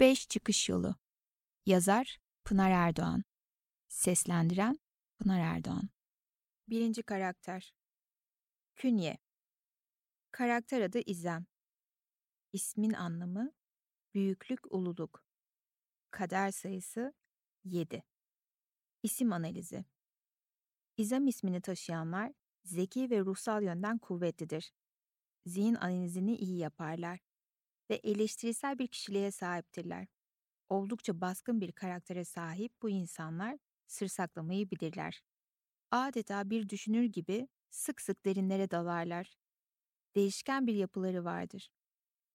5 Çıkış Yolu. Yazar Pınar Erdoğan. Seslendiren Pınar Erdoğan. Birinci Karakter. Künye. Karakter adı İzem. İsmin anlamı Büyüklük Ululuk. Kader sayısı 7 İsim analizi. İzem ismini taşıyanlar zeki ve ruhsal yönden kuvvetlidir. Zihin analizini iyi yaparlar ve eleştirisel bir kişiliğe sahiptirler. Oldukça baskın bir karaktere sahip bu insanlar sır saklamayı bilirler. Adeta bir düşünür gibi sık sık derinlere dalarlar. Değişken bir yapıları vardır.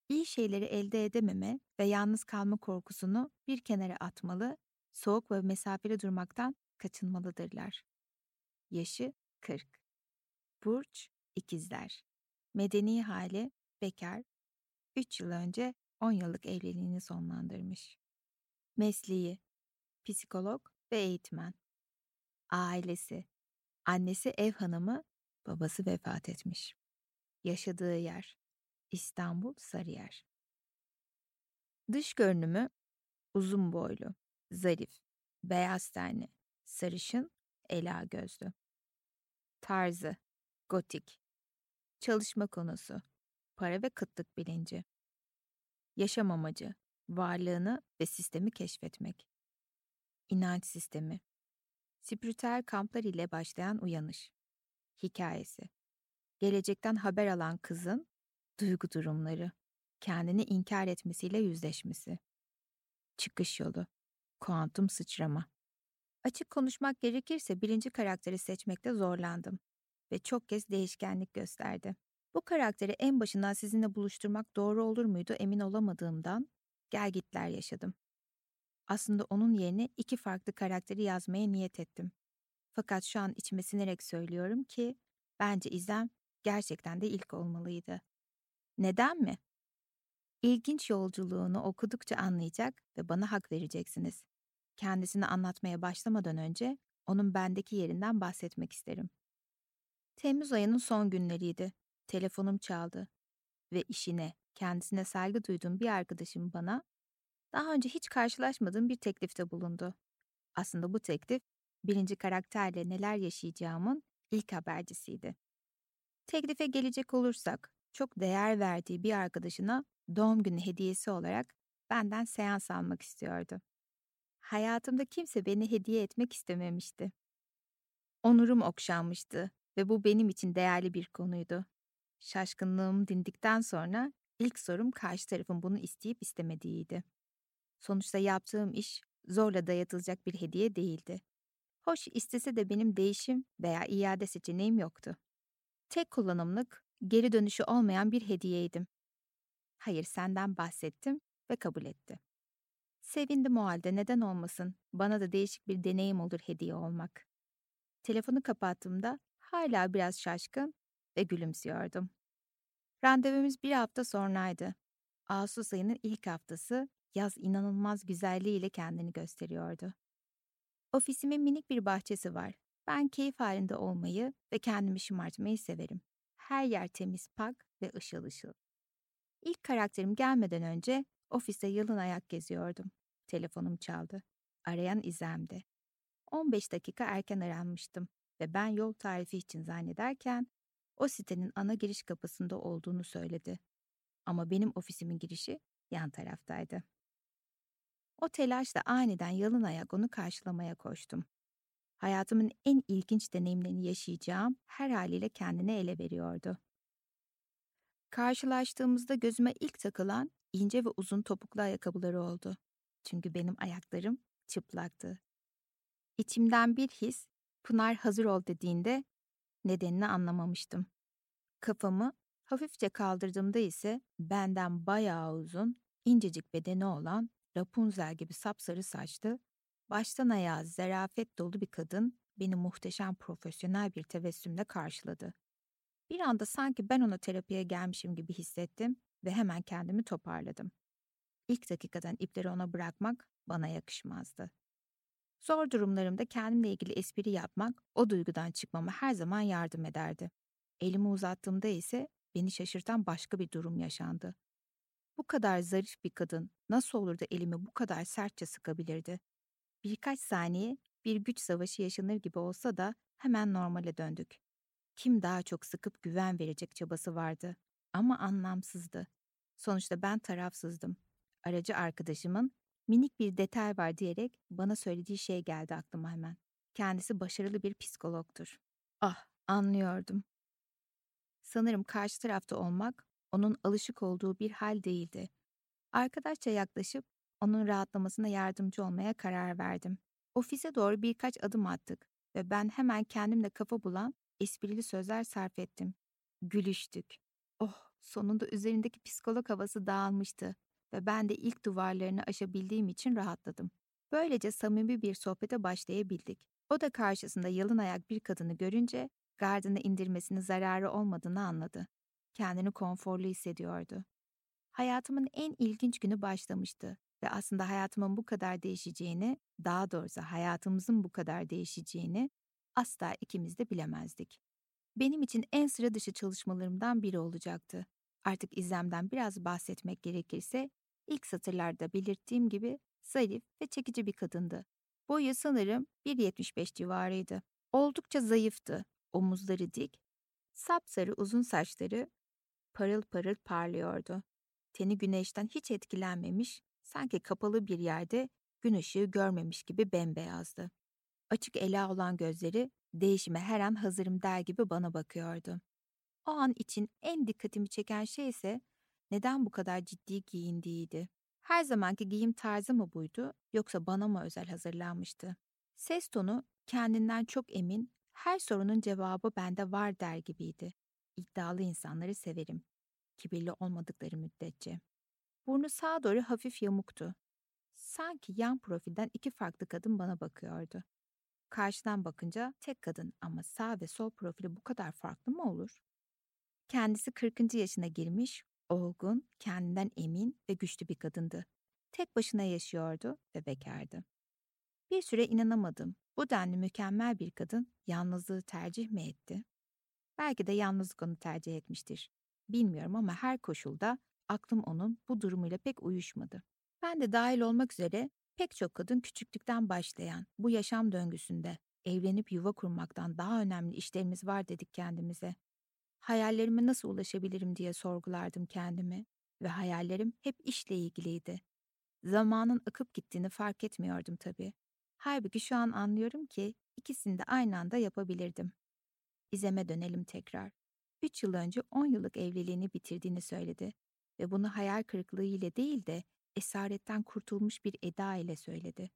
İyi şeyleri elde edememe ve yalnız kalma korkusunu bir kenara atmalı, soğuk ve mesafeli durmaktan kaçınmalıdırlar. Yaşı 40. Burç ikizler. Medeni hali bekar, 3 yıl önce 10 yıllık evliliğini sonlandırmış. Mesleği psikolog ve eğitmen. Ailesi annesi ev hanımı, babası vefat etmiş. Yaşadığı yer İstanbul Sarıyer. Dış görünümü uzun boylu, zarif, beyaz tenli, sarışın, ela gözlü. Tarzı gotik. Çalışma konusu para ve kıtlık bilinci. Yaşam amacı, varlığını ve sistemi keşfetmek. İnanç sistemi. Spiritüel kamplar ile başlayan uyanış. Hikayesi. Gelecekten haber alan kızın duygu durumları, kendini inkar etmesiyle yüzleşmesi. Çıkış yolu. Kuantum sıçrama. Açık konuşmak gerekirse birinci karakteri seçmekte zorlandım ve çok kez değişkenlik gösterdi. Bu karakteri en başından sizinle buluşturmak doğru olur muydu emin olamadığımdan gelgitler yaşadım. Aslında onun yerine iki farklı karakteri yazmaya niyet ettim. Fakat şu an içime sinerek söylüyorum ki bence İzem gerçekten de ilk olmalıydı. Neden mi? İlginç yolculuğunu okudukça anlayacak ve bana hak vereceksiniz. Kendisini anlatmaya başlamadan önce onun bendeki yerinden bahsetmek isterim. Temmuz ayının son günleriydi. Telefonum çaldı ve işine, kendisine saygı duyduğum bir arkadaşım bana daha önce hiç karşılaşmadığım bir teklifte bulundu. Aslında bu teklif birinci karakterle neler yaşayacağımın ilk habercisiydi. Teklife gelecek olursak, çok değer verdiği bir arkadaşına doğum günü hediyesi olarak benden seans almak istiyordu. Hayatımda kimse beni hediye etmek istememişti. Onurum okşanmıştı ve bu benim için değerli bir konuydu. Şaşkınlığım dindikten sonra ilk sorum karşı tarafın bunu isteyip istemediğiydi. Sonuçta yaptığım iş zorla dayatılacak bir hediye değildi. Hoş istese de benim değişim veya iade seçeneğim yoktu. Tek kullanımlık, geri dönüşü olmayan bir hediyeydim. Hayır senden bahsettim ve kabul etti. Sevindim o halde neden olmasın, bana da değişik bir deneyim olur hediye olmak. Telefonu kapattığımda hala biraz şaşkın ve gülümsüyordum. Randevumuz bir hafta sonraydı. Ağustos ayının ilk haftası yaz inanılmaz güzelliğiyle kendini gösteriyordu. Ofisimin minik bir bahçesi var. Ben keyif halinde olmayı ve kendimi şımartmayı severim. Her yer temiz, pak ve ışıl ışıl. İlk karakterim gelmeden önce ofiste yalın ayak geziyordum. Telefonum çaldı. Arayan İzem'di. 15 dakika erken aranmıştım ve ben yol tarifi için zannederken o sitenin ana giriş kapısında olduğunu söyledi. Ama benim ofisimin girişi yan taraftaydı. O telaşla aniden yalın ayak onu karşılamaya koştum. Hayatımın en ilginç deneyimlerini yaşayacağım her haliyle kendine ele veriyordu. Karşılaştığımızda gözüme ilk takılan ince ve uzun topuklu ayakkabıları oldu. Çünkü benim ayaklarım çıplaktı. İçimden bir his, Pınar hazır ol dediğinde nedenini anlamamıştım. Kafamı hafifçe kaldırdığımda ise benden bayağı uzun, incecik bedeni olan Rapunzel gibi sapsarı saçlı, baştan ayağa zerafet dolu bir kadın beni muhteşem profesyonel bir tebessümle karşıladı. Bir anda sanki ben ona terapiye gelmişim gibi hissettim ve hemen kendimi toparladım. İlk dakikadan ipleri ona bırakmak bana yakışmazdı. Zor durumlarımda kendimle ilgili espri yapmak o duygudan çıkmama her zaman yardım ederdi. Elimi uzattığımda ise beni şaşırtan başka bir durum yaşandı. Bu kadar zarif bir kadın nasıl olur da elimi bu kadar sertçe sıkabilirdi? Birkaç saniye bir güç savaşı yaşanır gibi olsa da hemen normale döndük. Kim daha çok sıkıp güven verecek çabası vardı ama anlamsızdı. Sonuçta ben tarafsızdım. Aracı arkadaşımın minik bir detay var diyerek bana söylediği şey geldi aklıma hemen. Kendisi başarılı bir psikologtur. Ah, anlıyordum. Sanırım karşı tarafta olmak onun alışık olduğu bir hal değildi. Arkadaşça yaklaşıp onun rahatlamasına yardımcı olmaya karar verdim. Ofise doğru birkaç adım attık ve ben hemen kendimle kafa bulan esprili sözler sarf ettim. Gülüştük. Oh, sonunda üzerindeki psikolog havası dağılmıştı ve ben de ilk duvarlarını aşabildiğim için rahatladım. Böylece samimi bir sohbete başlayabildik. O da karşısında yalın ayak bir kadını görünce gardını indirmesinin zararı olmadığını anladı. Kendini konforlu hissediyordu. Hayatımın en ilginç günü başlamıştı ve aslında hayatımın bu kadar değişeceğini, daha doğrusu hayatımızın bu kadar değişeceğini asla ikimiz de bilemezdik. Benim için en sıra dışı çalışmalarımdan biri olacaktı. Artık İzlem'den biraz bahsetmek gerekirse, ilk satırlarda belirttiğim gibi zarif ve çekici bir kadındı. Boyu sanırım 1.75 civarıydı. Oldukça zayıftı, omuzları dik, sapsarı uzun saçları parıl parıl parlıyordu. Teni güneşten hiç etkilenmemiş, sanki kapalı bir yerde gün ışığı görmemiş gibi bembeyazdı. Açık ela olan gözleri değişime her an hazırım der gibi bana bakıyordu. O an için en dikkatimi çeken şey ise neden bu kadar ciddi giyindiğiydi. Her zamanki giyim tarzı mı buydu yoksa bana mı özel hazırlanmıştı? Ses tonu kendinden çok emin, her sorunun cevabı bende var der gibiydi. İddialı insanları severim. Kibirli olmadıkları müddetçe. Burnu sağa doğru hafif yamuktu. Sanki yan profilden iki farklı kadın bana bakıyordu. Karşıdan bakınca tek kadın ama sağ ve sol profili bu kadar farklı mı olur? Kendisi 40. yaşına girmiş, olgun, kendinden emin ve güçlü bir kadındı. Tek başına yaşıyordu ve bekardı. Bir süre inanamadım. Bu denli mükemmel bir kadın yalnızlığı tercih mi etti? Belki de yalnızlık onu tercih etmiştir. Bilmiyorum ama her koşulda aklım onun bu durumuyla pek uyuşmadı. Ben de dahil olmak üzere pek çok kadın küçüklükten başlayan bu yaşam döngüsünde evlenip yuva kurmaktan daha önemli işlerimiz var dedik kendimize. Hayallerime nasıl ulaşabilirim diye sorgulardım kendimi ve hayallerim hep işle ilgiliydi. Zamanın akıp gittiğini fark etmiyordum tabii. Halbuki şu an anlıyorum ki ikisini de aynı anda yapabilirdim. İzeme dönelim tekrar. Üç yıl önce on yıllık evliliğini bitirdiğini söyledi ve bunu hayal kırıklığı ile değil de esaretten kurtulmuş bir eda ile söyledi.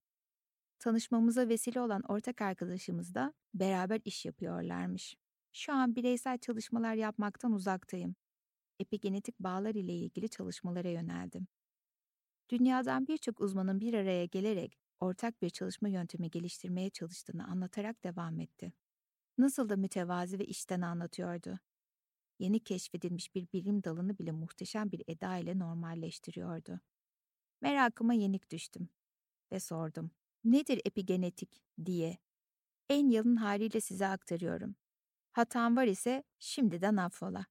Tanışmamıza vesile olan ortak arkadaşımız da beraber iş yapıyorlarmış. Şu an bireysel çalışmalar yapmaktan uzaktayım. Epigenetik bağlar ile ilgili çalışmalara yöneldim. Dünyadan birçok uzmanın bir araya gelerek ortak bir çalışma yöntemi geliştirmeye çalıştığını anlatarak devam etti. Nasıl da mütevazi ve işten anlatıyordu. Yeni keşfedilmiş bir bilim dalını bile muhteşem bir eda ile normalleştiriyordu. Merakıma yenik düştüm ve sordum. Nedir epigenetik diye. En yalın haliyle size aktarıyorum. Hatam var ise şimdiden affola.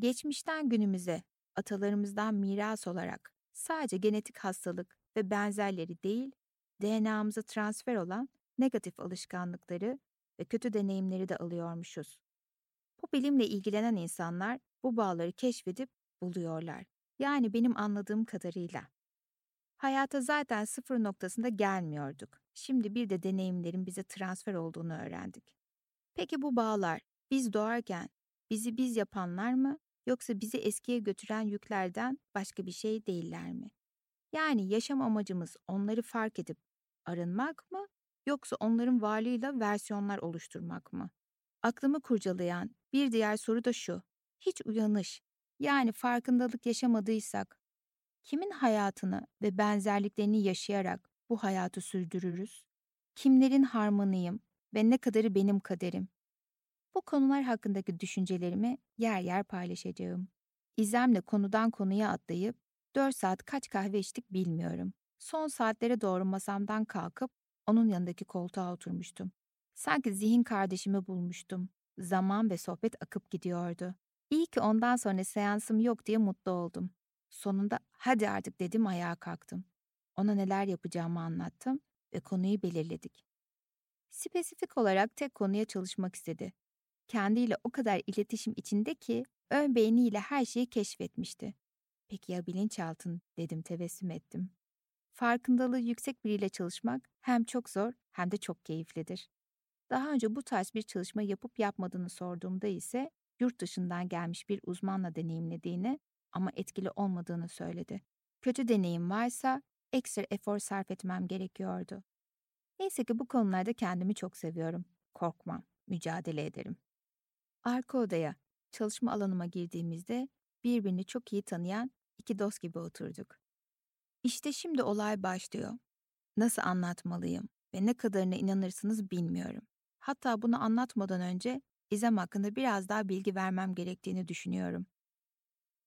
Geçmişten günümüze, atalarımızdan miras olarak sadece genetik hastalık ve benzerleri değil, DNA'mıza transfer olan negatif alışkanlıkları ve kötü deneyimleri de alıyormuşuz. Bu bilimle ilgilenen insanlar bu bağları keşfedip buluyorlar. Yani benim anladığım kadarıyla. Hayata zaten sıfır noktasında gelmiyorduk. Şimdi bir de deneyimlerin bize transfer olduğunu öğrendik. Peki bu bağlar biz doğarken bizi biz yapanlar mı yoksa bizi eskiye götüren yüklerden başka bir şey değiller mi? Yani yaşam amacımız onları fark edip arınmak mı yoksa onların varlığıyla versiyonlar oluşturmak mı? Aklımı kurcalayan bir diğer soru da şu. Hiç uyanış, yani farkındalık yaşamadıysak, kimin hayatını ve benzerliklerini yaşayarak bu hayatı sürdürürüz? Kimlerin harmanıyım ve ne kadarı benim kaderim? Bu konular hakkındaki düşüncelerimi yer yer paylaşacağım. İzlemle konudan konuya atlayıp 4 saat kaç kahve içtik bilmiyorum. Son saatlere doğru masamdan kalkıp onun yanındaki koltuğa oturmuştum. Sanki zihin kardeşimi bulmuştum. Zaman ve sohbet akıp gidiyordu. İyi ki ondan sonra seansım yok diye mutlu oldum. Sonunda hadi artık dedim ayağa kalktım. Ona neler yapacağımı anlattım ve konuyu belirledik. Spesifik olarak tek konuya çalışmak istedi. Kendiyle o kadar iletişim içinde ki ön beyniyle her şeyi keşfetmişti. Peki ya bilinçaltın dedim tebessüm ettim. Farkındalığı yüksek biriyle çalışmak hem çok zor hem de çok keyiflidir. Daha önce bu tarz bir çalışma yapıp yapmadığını sorduğumda ise yurt dışından gelmiş bir uzmanla deneyimlediğini ama etkili olmadığını söyledi. Kötü deneyim varsa ekstra efor sarf etmem gerekiyordu. Neyse ki bu konularda kendimi çok seviyorum. Korkmam, mücadele ederim. Arka odaya, çalışma alanıma girdiğimizde birbirini çok iyi tanıyan iki dost gibi oturduk. İşte şimdi olay başlıyor. Nasıl anlatmalıyım ve ne kadarına inanırsınız bilmiyorum. Hatta bunu anlatmadan önce İzem hakkında biraz daha bilgi vermem gerektiğini düşünüyorum.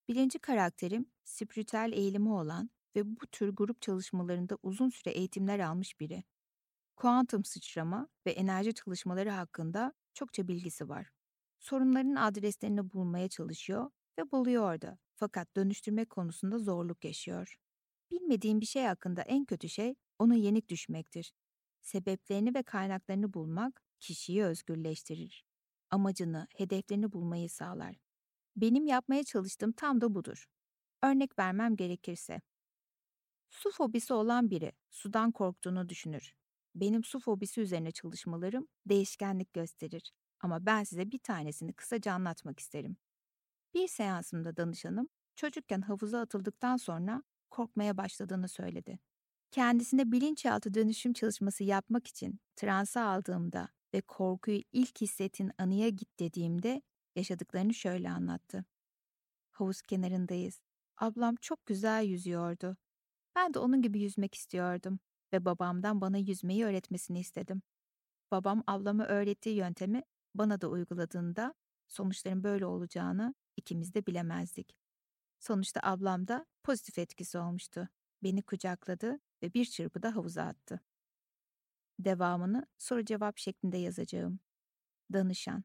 Birinci karakterim spiritüel eğilimi olan ve bu tür grup çalışmalarında uzun süre eğitimler almış biri. Kuantum sıçrama ve enerji çalışmaları hakkında çokça bilgisi var. Sorunların adreslerini bulmaya çalışıyor ve buluyor da fakat dönüştürme konusunda zorluk yaşıyor. Bilmediğin bir şey hakkında en kötü şey ona yenik düşmektir. Sebeplerini ve kaynaklarını bulmak kişiyi özgürleştirir. Amacını, hedeflerini bulmayı sağlar. Benim yapmaya çalıştığım tam da budur. Örnek vermem gerekirse. Su fobisi olan biri sudan korktuğunu düşünür. Benim su fobisi üzerine çalışmalarım değişkenlik gösterir. Ama ben size bir tanesini kısaca anlatmak isterim. Bir seansımda danışanım çocukken havuza atıldıktan sonra korkmaya başladığını söyledi. Kendisine bilinçaltı dönüşüm çalışması yapmak için transa aldığımda ve korkuyu ilk hissettiğin anıya git dediğimde yaşadıklarını şöyle anlattı. Havuz kenarındayız. Ablam çok güzel yüzüyordu. Ben de onun gibi yüzmek istiyordum ve babamdan bana yüzmeyi öğretmesini istedim. Babam ablama öğrettiği yöntemi bana da uyguladığında sonuçların böyle olacağını ikimiz de bilemezdik. Sonuçta ablam da pozitif etkisi olmuştu. Beni kucakladı ve bir çırpıda havuza attı. Devamını soru cevap şeklinde yazacağım. Danışan.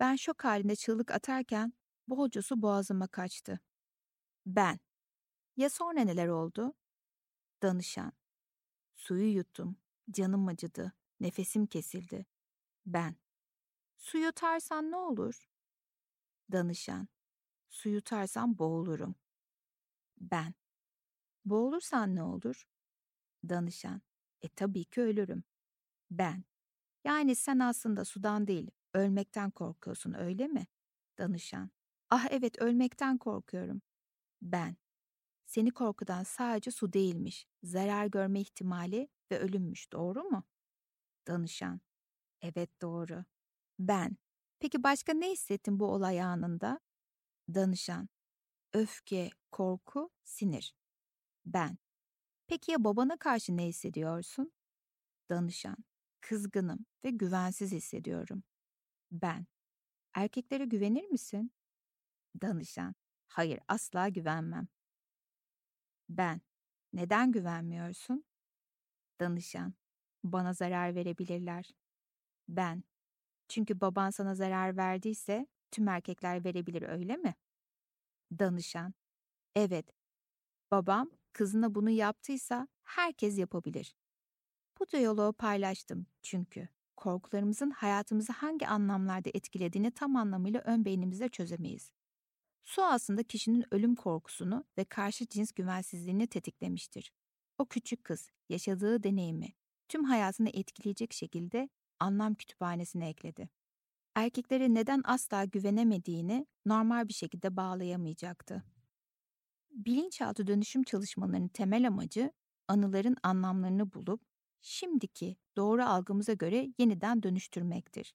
Ben şok halinde çığlık atarken bolca su boğazıma kaçtı. Ben. Ya sonra neler oldu? Danışan. Suyu yuttum. Canım acıdı. Nefesim kesildi. Ben. Su yutarsan ne olur? Danışan. Su yutarsam boğulurum. Ben. Boğulursan ne olur? Danışan. E tabii ki ölürüm. Ben. Yani sen aslında sudan değil, ölmekten korkuyorsun öyle mi? Danışan. Ah evet ölmekten korkuyorum. Ben. Seni korkudan sadece su değilmiş, zarar görme ihtimali ve ölümmüş doğru mu? Danışan. Evet doğru. Ben. Peki başka ne hissettin bu olay anında? Danışan. Öfke, korku, sinir. Ben. Peki ya babana karşı ne hissediyorsun? Danışan. Kızgınım ve güvensiz hissediyorum. Ben. Erkeklere güvenir misin? Danışan. Hayır, asla güvenmem. Ben. Neden güvenmiyorsun? Danışan. Bana zarar verebilirler. Ben. Çünkü baban sana zarar verdiyse tüm erkekler verebilir öyle mi? Danışan. Evet. Babam kızına bunu yaptıysa herkes yapabilir. Bu diyaloğu paylaştım çünkü korkularımızın hayatımızı hangi anlamlarda etkilediğini tam anlamıyla ön beynimizde çözemeyiz. Su aslında kişinin ölüm korkusunu ve karşı cins güvensizliğini tetiklemiştir. O küçük kız yaşadığı deneyimi tüm hayatını etkileyecek şekilde anlam kütüphanesine ekledi. Erkeklere neden asla güvenemediğini normal bir şekilde bağlayamayacaktı. Bilinçaltı dönüşüm çalışmalarının temel amacı anıların anlamlarını bulup şimdiki doğru algımıza göre yeniden dönüştürmektir.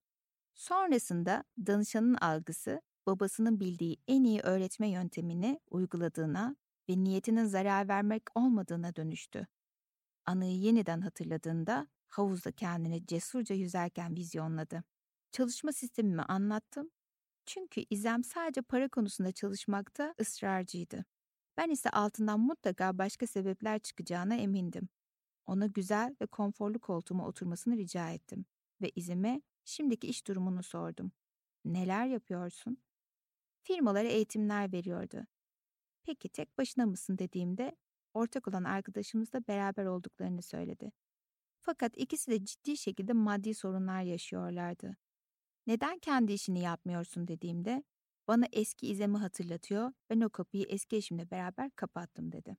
Sonrasında danışanın algısı babasının bildiği en iyi öğretme yöntemini uyguladığına ve niyetinin zarar vermek olmadığına dönüştü. Anıyı yeniden hatırladığında havuzda kendini cesurca yüzerken vizyonladı. Çalışma sistemimi anlattım çünkü İzem sadece para konusunda çalışmakta ısrarcıydı. Ben ise altından mutlaka başka sebepler çıkacağına emindim. Ona güzel ve konforlu koltuğuma oturmasını rica ettim ve izime şimdiki iş durumunu sordum. Neler yapıyorsun? Firmalara eğitimler veriyordu. Peki tek başına mısın dediğimde ortak olan arkadaşımızla beraber olduklarını söyledi. Fakat ikisi de ciddi şekilde maddi sorunlar yaşıyorlardı. Neden kendi işini yapmıyorsun dediğimde bana eski izemi hatırlatıyor. Ben o kapıyı eski eşimle beraber kapattım dedi.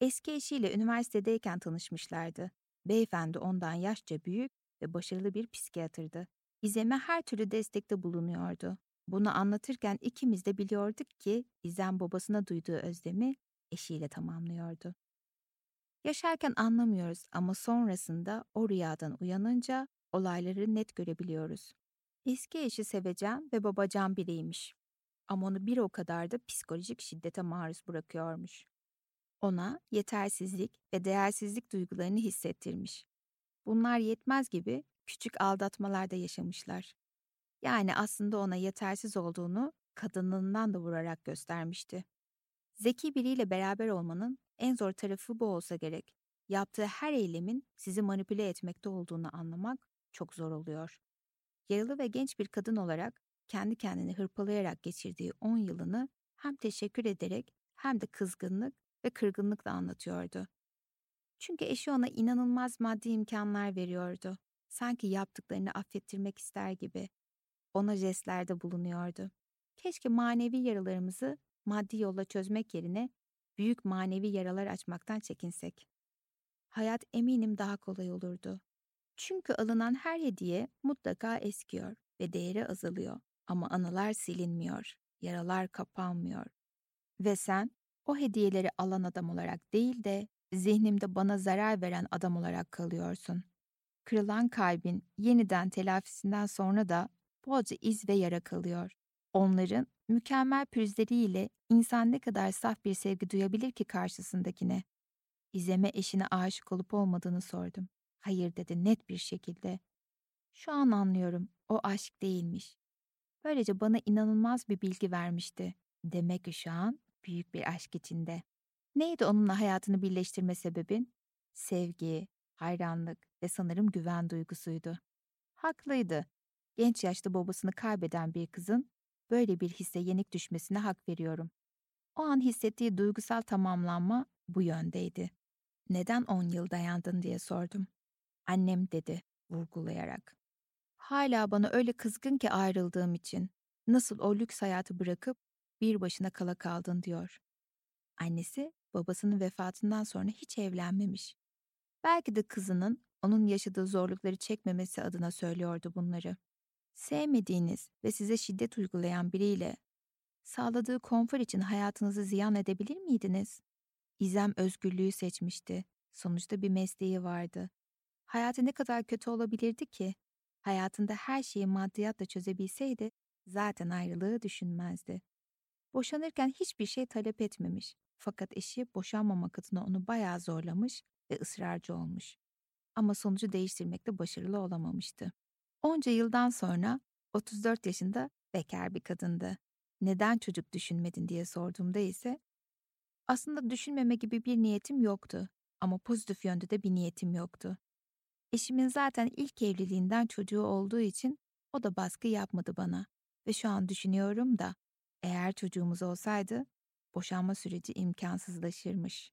Eski eşiyle üniversitedeyken tanışmışlardı. Beyefendi ondan yaşça büyük ve başarılı bir psikiyatrdı. İzem'e her türlü destekte bulunuyordu. Bunu anlatırken ikimiz de biliyorduk ki İzem babasına duyduğu özlemi eşiyle tamamlıyordu. Yaşarken anlamıyoruz ama sonrasında o rüyadan uyanınca olayları net görebiliyoruz. Eski eşi sevecen ve babacan biriymiş. Ama onu bir o kadar da psikolojik şiddete maruz bırakıyormuş. Ona yetersizlik ve değersizlik duygularını hissettirmiş. Bunlar yetmez gibi küçük aldatmalar da yaşamışlar. Yani aslında ona yetersiz olduğunu kadınlığından da vurarak göstermişti. Zeki biriyle beraber olmanın en zor tarafı bu olsa gerek. Yaptığı her eylemin sizi manipüle etmekte olduğunu anlamak çok zor oluyor. Yaralı ve genç bir kadın olarak kendi kendini hırpalayarak geçirdiği 10 yılını hem teşekkür ederek hem de kızgınlık ve kırgınlıkla anlatıyordu. Çünkü eşi ona inanılmaz maddi imkanlar veriyordu. Sanki yaptıklarını affettirmek ister gibi. Ona jestlerde bulunuyordu. Keşke manevi yaralarımızı maddi yolla çözmek yerine büyük manevi yaralar açmaktan çekinsek. Hayat eminim daha kolay olurdu. Çünkü alınan her hediye mutlaka eskiyor ve değeri azalıyor. Ama anılar silinmiyor, yaralar kapanmıyor. Ve sen o hediyeleri alan adam olarak değil de zihnimde bana zarar veren adam olarak kalıyorsun. Kırılan kalbin yeniden telafisinden sonra da bolca iz ve yara kalıyor. Onların mükemmel pürüzleriyle insan ne kadar saf bir sevgi duyabilir ki karşısındakine? İzeme eşine aşık olup olmadığını sordum. Hayır dedi net bir şekilde. Şu an anlıyorum. O aşk değilmiş. Böylece bana inanılmaz bir bilgi vermişti. Demek ki şu an büyük bir aşk içinde. Neydi onunla hayatını birleştirme sebebin? Sevgi, hayranlık ve sanırım güven duygusuydu. Haklıydı. Genç yaşta babasını kaybeden bir kızın böyle bir hisse yenik düşmesine hak veriyorum. O an hissettiği duygusal tamamlanma bu yöndeydi. Neden on yıl dayandın diye sordum. Annem dedi vurgulayarak. Hala bana öyle kızgın ki ayrıldığım için. Nasıl o lüks hayatı bırakıp bir başına kala kaldın diyor. Annesi babasının vefatından sonra hiç evlenmemiş. Belki de kızının onun yaşadığı zorlukları çekmemesi adına söylüyordu bunları. Sevmediğiniz ve size şiddet uygulayan biriyle sağladığı konfor için hayatınızı ziyan edebilir miydiniz? İzem özgürlüğü seçmişti. Sonuçta bir mesleği vardı. Hayatı ne kadar kötü olabilirdi ki? Hayatında her şeyi maddiyatla çözebilseydi zaten ayrılığı düşünmezdi. Boşanırken hiçbir şey talep etmemiş. Fakat eşi boşanmamak adına onu bayağı zorlamış ve ısrarcı olmuş. Ama sonucu değiştirmekte başarılı olamamıştı. Onca yıldan sonra 34 yaşında bekar bir kadındı. Neden çocuk düşünmedin diye sorduğumda ise aslında düşünmeme gibi bir niyetim yoktu ama pozitif yönde de bir niyetim yoktu. Eşimin zaten ilk evliliğinden çocuğu olduğu için o da baskı yapmadı bana ve şu an düşünüyorum da eğer çocuğumuz olsaydı boşanma süreci imkansızlaşırmış.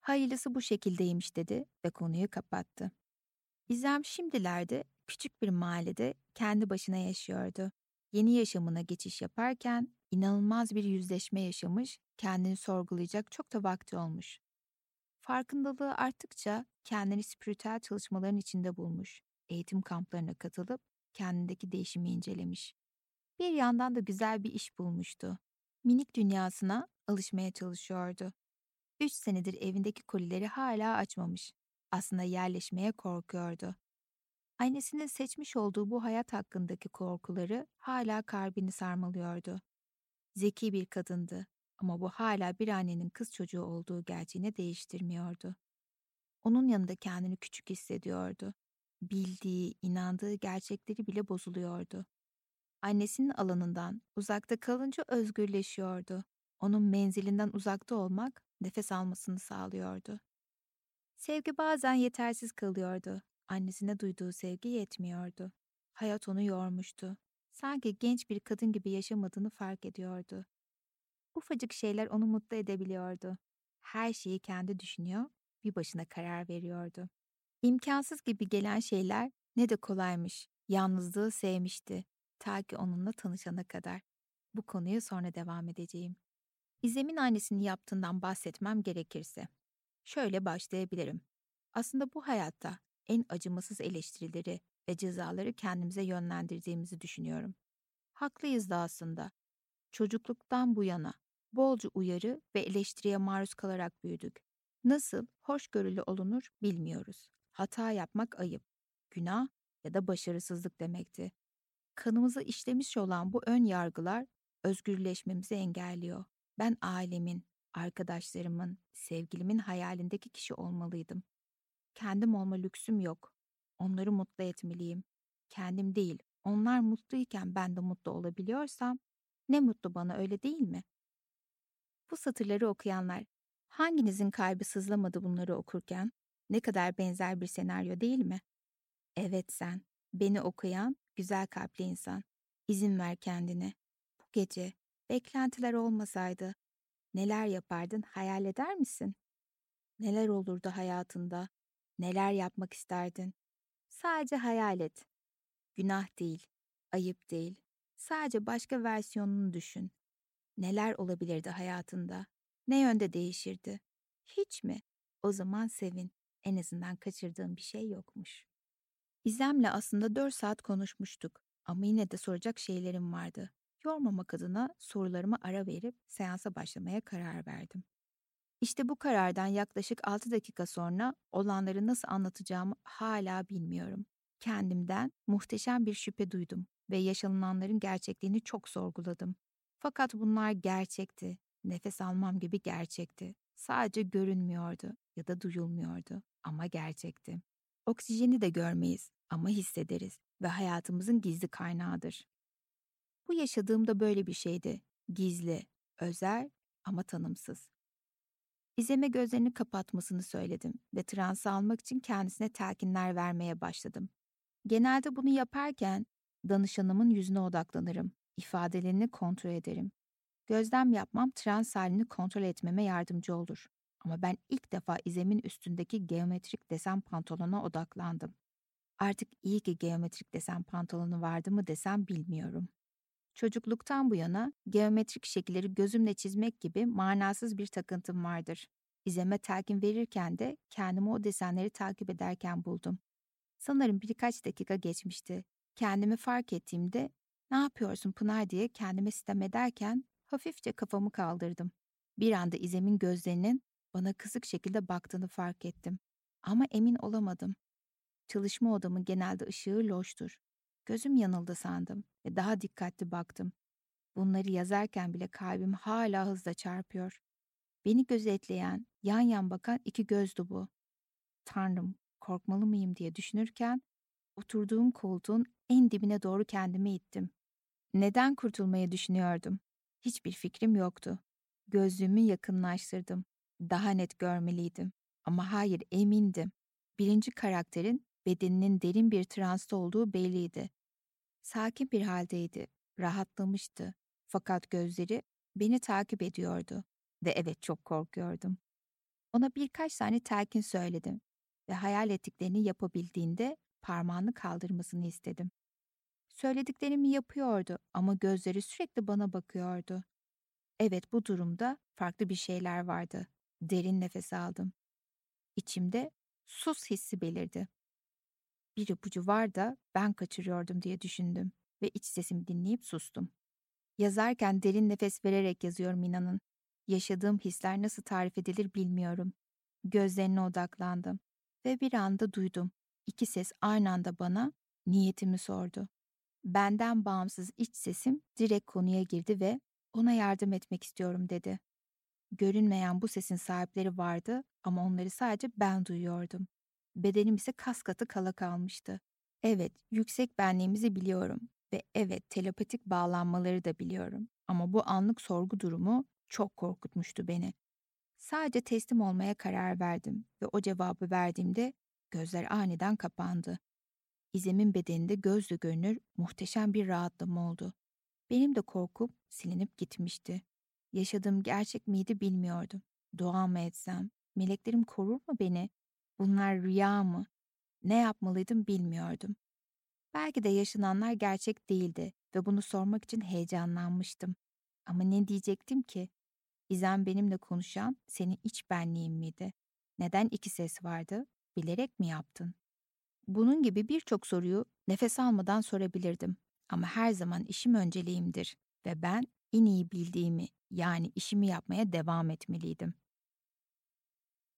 Hayırlısı bu şekildeymiş dedi ve konuyu kapattı. İzem şimdilerde küçük bir mahallede kendi başına yaşıyordu. Yeni yaşamına geçiş yaparken inanılmaz bir yüzleşme yaşamış, kendini sorgulayacak çok da vakti olmuş. Farkındalığı arttıkça kendini spiritüel çalışmaların içinde bulmuş. Eğitim kamplarına katılıp kendindeki değişimi incelemiş. Bir yandan da güzel bir iş bulmuştu. Minik dünyasına alışmaya çalışıyordu. Üç senedir evindeki kolileri hala açmamış. Aslında yerleşmeye korkuyordu. Annesinin seçmiş olduğu bu hayat hakkındaki korkuları hala kalbini sarmalıyordu. Zeki bir kadındı ama bu hala bir annenin kız çocuğu olduğu gerçeğini değiştirmiyordu. Onun yanında kendini küçük hissediyordu. Bildiği, inandığı gerçekleri bile bozuluyordu. Annesinin alanından uzakta kalınca özgürleşiyordu. Onun menzilinden uzakta olmak nefes almasını sağlıyordu. Sevgi bazen yetersiz kalıyordu. Annesine duyduğu sevgi yetmiyordu. Hayat onu yormuştu. Sanki genç bir kadın gibi yaşamadığını fark ediyordu. Ufacık şeyler onu mutlu edebiliyordu. Her şeyi kendi düşünüyor, bir başına karar veriyordu. İmkansız gibi gelen şeyler ne de kolaymış. Yalnızlığı sevmişti. Ta ki onunla tanışana kadar. Bu konuyu sonra devam edeceğim. İzem'in annesinin yaptığından bahsetmem gerekirse. Şöyle başlayabilirim. Aslında bu hayatta en acımasız eleştirileri ve cezaları kendimize yönlendirdiğimizi düşünüyorum. Haklıyız da aslında. Çocukluktan bu yana bolca uyarı ve eleştiriye maruz kalarak büyüdük. Nasıl hoşgörülü olunur bilmiyoruz. Hata yapmak ayıp, günah ya da başarısızlık demekti. Kanımızı işlemiş olan bu ön yargılar özgürleşmemizi engelliyor. Ben ailemin, arkadaşlarımın, sevgilimin hayalindeki kişi olmalıydım. Kendim olma lüksüm yok. Onları mutlu etmeliyim. Kendim değil, onlar mutluyken ben de mutlu olabiliyorsam ne mutlu bana öyle değil mi? Bu satırları okuyanlar, hanginizin kalbi sızlamadı bunları okurken? Ne kadar benzer bir senaryo değil mi? Evet sen, beni okuyan güzel kalpli insan. İzin ver kendine. Bu gece beklentiler olmasaydı neler yapardın hayal eder misin? Neler olurdu hayatında? Neler yapmak isterdin? Sadece hayal et. Günah değil, ayıp değil. Sadece başka versiyonunu düşün. Neler olabilirdi hayatında? Ne yönde değişirdi? Hiç mi? O zaman sevin. En azından kaçırdığım bir şey yokmuş. İzem'le aslında dört saat konuşmuştuk ama yine de soracak şeylerim vardı. Yormamak adına sorularıma ara verip seansa başlamaya karar verdim. İşte bu karardan yaklaşık 6 dakika sonra olanları nasıl anlatacağımı hala bilmiyorum. Kendimden muhteşem bir şüphe duydum ve yaşanılanların gerçekliğini çok sorguladım. Fakat bunlar gerçekti. Nefes almam gibi gerçekti. Sadece görünmüyordu ya da duyulmuyordu ama gerçekti. Oksijeni de görmeyiz ama hissederiz ve hayatımızın gizli kaynağıdır. Bu yaşadığımda böyle bir şeydi. Gizli, özel ama tanımsız. İzeme gözlerini kapatmasını söyledim ve transı almak için kendisine telkinler vermeye başladım. Genelde bunu yaparken danışanımın yüzüne odaklanırım, ifadelerini kontrol ederim. Gözlem yapmam trans halini kontrol etmeme yardımcı olur. Ama ben ilk defa İzem'in üstündeki geometrik desen pantolona odaklandım. Artık iyi ki geometrik desen pantolonu vardı mı desem bilmiyorum. Çocukluktan bu yana geometrik şekilleri gözümle çizmek gibi manasız bir takıntım vardır. İzeme telkin verirken de kendimi o desenleri takip ederken buldum. Sanırım birkaç dakika geçmişti. Kendimi fark ettiğimde ne yapıyorsun Pınar diye kendime sitem ederken hafifçe kafamı kaldırdım. Bir anda İzem'in gözlerinin bana kısık şekilde baktığını fark ettim. Ama emin olamadım. Çalışma odamın genelde ışığı loştur. Gözüm yanıldı sandım ve daha dikkatli baktım. Bunları yazarken bile kalbim hala hızla çarpıyor. Beni gözetleyen, yan yan bakan iki gözdü bu. Tanrım, korkmalı mıyım diye düşünürken oturduğum koltuğun en dibine doğru kendimi ittim. Neden kurtulmayı düşünüyordum? Hiçbir fikrim yoktu. Gözlüğümü yakınlaştırdım. Daha net görmeliydim. Ama hayır emindim. Birinci karakterin bedeninin derin bir transta olduğu belliydi. Sakin bir haldeydi. Rahatlamıştı. Fakat gözleri beni takip ediyordu. Ve evet çok korkuyordum. Ona birkaç tane telkin söyledim ve hayal ettiklerini yapabildiğinde parmağını kaldırmasını istedim. Söylediklerimi yapıyordu ama gözleri sürekli bana bakıyordu. Evet bu durumda farklı bir şeyler vardı. Derin nefes aldım. İçimde sus hissi belirdi. Bir ipucu var da ben kaçırıyordum diye düşündüm ve iç sesimi dinleyip sustum. Yazarken derin nefes vererek yazıyorum inanın. Yaşadığım hisler nasıl tarif edilir bilmiyorum. Gözlerine odaklandım ve bir anda duydum. İki ses aynı anda bana niyetimi sordu. Benden bağımsız iç sesim direkt konuya girdi ve ona yardım etmek istiyorum dedi. Görünmeyen bu sesin sahipleri vardı ama onları sadece ben duyuyordum. Bedenim ise kas katı kala kalmıştı. Evet, yüksek benliğimizi biliyorum ve evet telepatik bağlanmaları da biliyorum. Ama bu anlık sorgu durumu çok korkutmuştu beni. Sadece teslim olmaya karar verdim ve o cevabı verdiğimde gözler aniden kapandı. İzem'in bedeninde gözle görünür muhteşem bir rahatlama oldu. Benim de korkup silinip gitmişti. Yaşadığım gerçek miydi bilmiyordum. Dua mı etsem? Meleklerim korur mu beni? Bunlar rüya mı? Ne yapmalıydım bilmiyordum. Belki de yaşananlar gerçek değildi ve bunu sormak için heyecanlanmıştım. Ama ne diyecektim ki? İzem benimle konuşan senin iç benliğin miydi? Neden iki ses vardı? Bilerek mi yaptın? Bunun gibi birçok soruyu nefes almadan sorabilirdim. Ama her zaman işim önceliğimdir ve ben en iyi bildiğimi yani işimi yapmaya devam etmeliydim.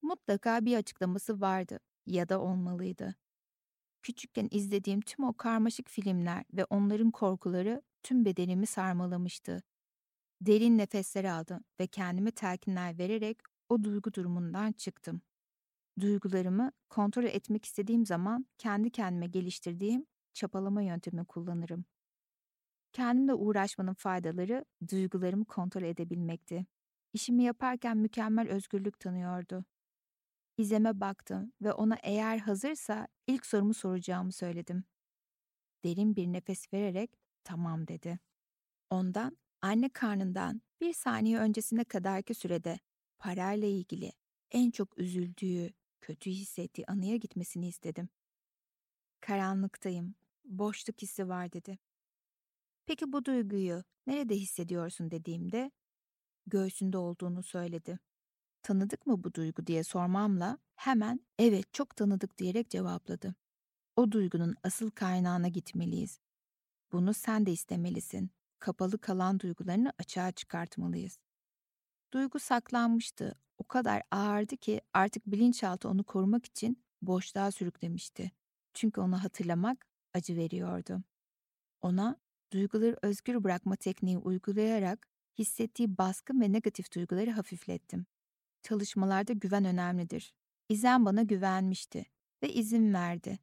Mutlaka bir açıklaması vardı ya da olmalıydı. Küçükken izlediğim tüm o karmaşık filmler ve onların korkuları tüm bedenimi sarmalamıştı. Derin nefesler aldım ve kendime telkinler vererek o duygu durumundan çıktım. Duygularımı kontrol etmek istediğim zaman kendi kendime geliştirdiğim çapalama yöntemi kullanırım. Kendimle uğraşmanın faydaları duygularımı kontrol edebilmekti. İşimi yaparken mükemmel özgürlük tanıyordu. İzeme baktım ve ona eğer hazırsa ilk sorumu soracağımı söyledim. Derin bir nefes vererek tamam dedi. Ondan anne karnından bir saniye öncesine kadarki sürede parayla ilgili en çok üzüldüğü, kötü hissettiği anıya gitmesini istedim. Karanlıktayım, boşluk hissi var dedi. Peki bu duyguyu nerede hissediyorsun dediğimde göğsünde olduğunu söyledi. Tanıdık mı bu duygu diye sormamla hemen evet çok tanıdık diyerek cevapladı. O duygunun asıl kaynağına gitmeliyiz. Bunu sen de istemelisin. Kapalı kalan duygularını açığa çıkartmalıyız. Duygu saklanmıştı. O kadar ağırdı ki artık bilinçaltı onu korumak için boşluğa sürüklemişti. Çünkü onu hatırlamak acı veriyordu. Ona duyguları özgür bırakma tekniği uygulayarak hissettiği baskın ve negatif duyguları hafiflettim. Çalışmalarda güven önemlidir. İzem bana güvenmişti ve izin verdi.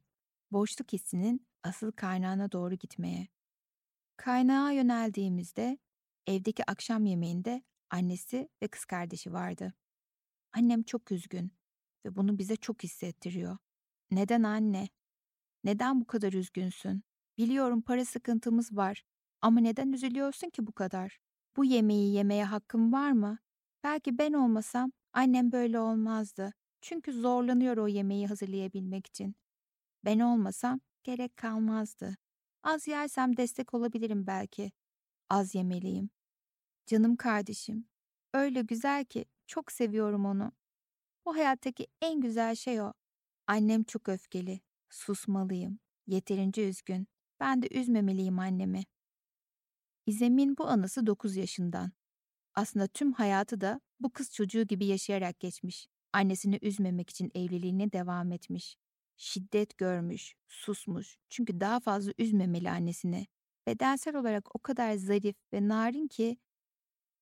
Boşluk hissinin asıl kaynağına doğru gitmeye. Kaynağa yöneldiğimizde evdeki akşam yemeğinde annesi ve kız kardeşi vardı. Annem çok üzgün ve bunu bize çok hissettiriyor. Neden anne? Neden bu kadar üzgünsün? Biliyorum para sıkıntımız var ama neden üzülüyorsun ki bu kadar? Bu yemeği yemeye hakkım var mı? Belki ben olmasam annem böyle olmazdı. Çünkü zorlanıyor o yemeği hazırlayabilmek için. Ben olmasam gerek kalmazdı. Az yersem destek olabilirim belki. Az yemeliyim. Canım kardeşim. Öyle güzel ki çok seviyorum onu. Bu hayattaki en güzel şey o. Annem çok öfkeli. Susmalıyım. Yeterince üzgün. Ben de üzmemeliyim annemi. İzem'in bu anısı 9 yaşından. Aslında tüm hayatı da bu kız çocuğu gibi yaşayarak geçmiş. Annesini üzmemek için evliliğine devam etmiş. Şiddet görmüş, susmuş. Çünkü daha fazla üzmemeli annesini. Bedensel olarak o kadar zarif ve narin ki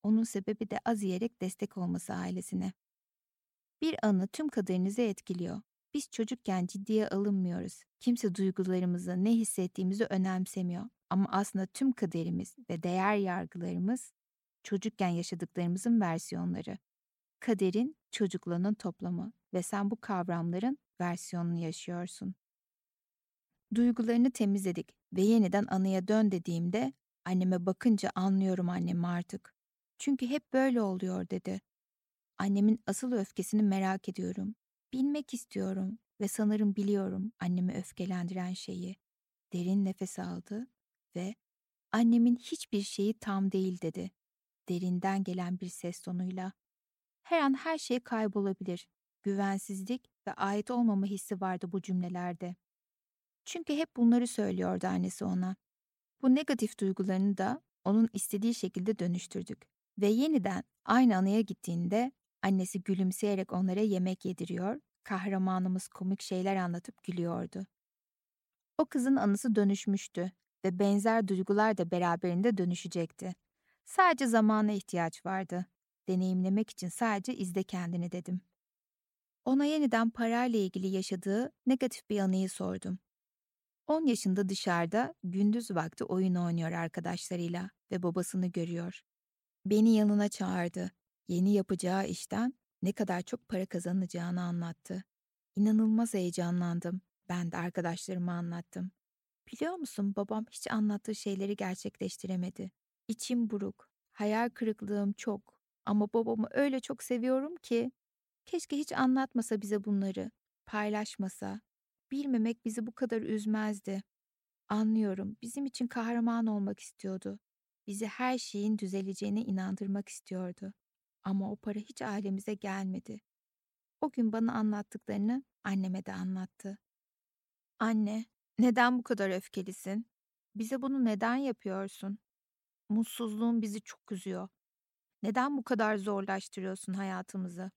onun sebebi de az yiyerek destek olması ailesine. Bir anı tüm kaderinizi etkiliyor. Biz çocukken ciddiye alınmıyoruz. Kimse duygularımızı, ne hissettiğimizi önemsemiyor. Ama aslında tüm kaderimiz ve değer yargılarımız çocukken yaşadıklarımızın versiyonları. Kaderin çocukluğunun toplamı ve sen bu kavramların versiyonunu yaşıyorsun. Duygularını temizledik ve yeniden anıya dön dediğimde anneme bakınca anlıyorum annemi artık. Çünkü hep böyle oluyor dedi. Annemin asıl öfkesini merak ediyorum. Bilmek istiyorum ve sanırım biliyorum annemi öfkelendiren şeyi. Derin nefes aldı ve annemin hiçbir şeyi tam değil dedi. Derinden gelen bir ses tonuyla. Her an her şey kaybolabilir. Güvensizlik ve ait olmama hissi vardı bu cümlelerde. Çünkü hep bunları söylüyordu annesi ona. Bu negatif duygularını da onun istediği şekilde dönüştürdük. Ve yeniden aynı anıya gittiğinde annesi gülümseyerek onlara yemek yediriyor, kahramanımız komik şeyler anlatıp gülüyordu. O kızın anısı dönüşmüştü ve benzer duygular da beraberinde dönüşecekti. Sadece zamana ihtiyaç vardı. Deneyimlemek için sadece izle kendini dedim. Ona yeniden parayla ilgili yaşadığı negatif bir anıyı sordum. 10 yaşında dışarıda gündüz vakti oyun oynuyor arkadaşlarıyla ve babasını görüyor. Beni yanına çağırdı. Yeni yapacağı işten ne kadar çok para kazanacağını anlattı. İnanılmaz heyecanlandım. Ben de arkadaşlarıma anlattım. Biliyor musun babam hiç anlattığı şeyleri gerçekleştiremedi. İçim buruk. Hayal kırıklığım çok. Ama babamı öyle çok seviyorum ki. Keşke hiç anlatmasa bize bunları, paylaşmasa. Bilmemek bizi bu kadar üzmezdi. Anlıyorum, bizim için kahraman olmak istiyordu. Bizi her şeyin düzeleceğine inandırmak istiyordu. Ama o para hiç ailemize gelmedi. O gün bana anlattıklarını anneme de anlattı. Anne, neden bu kadar öfkelisin? Bize bunu neden yapıyorsun? Mutsuzluğun bizi çok üzüyor. Neden bu kadar zorlaştırıyorsun hayatımızı?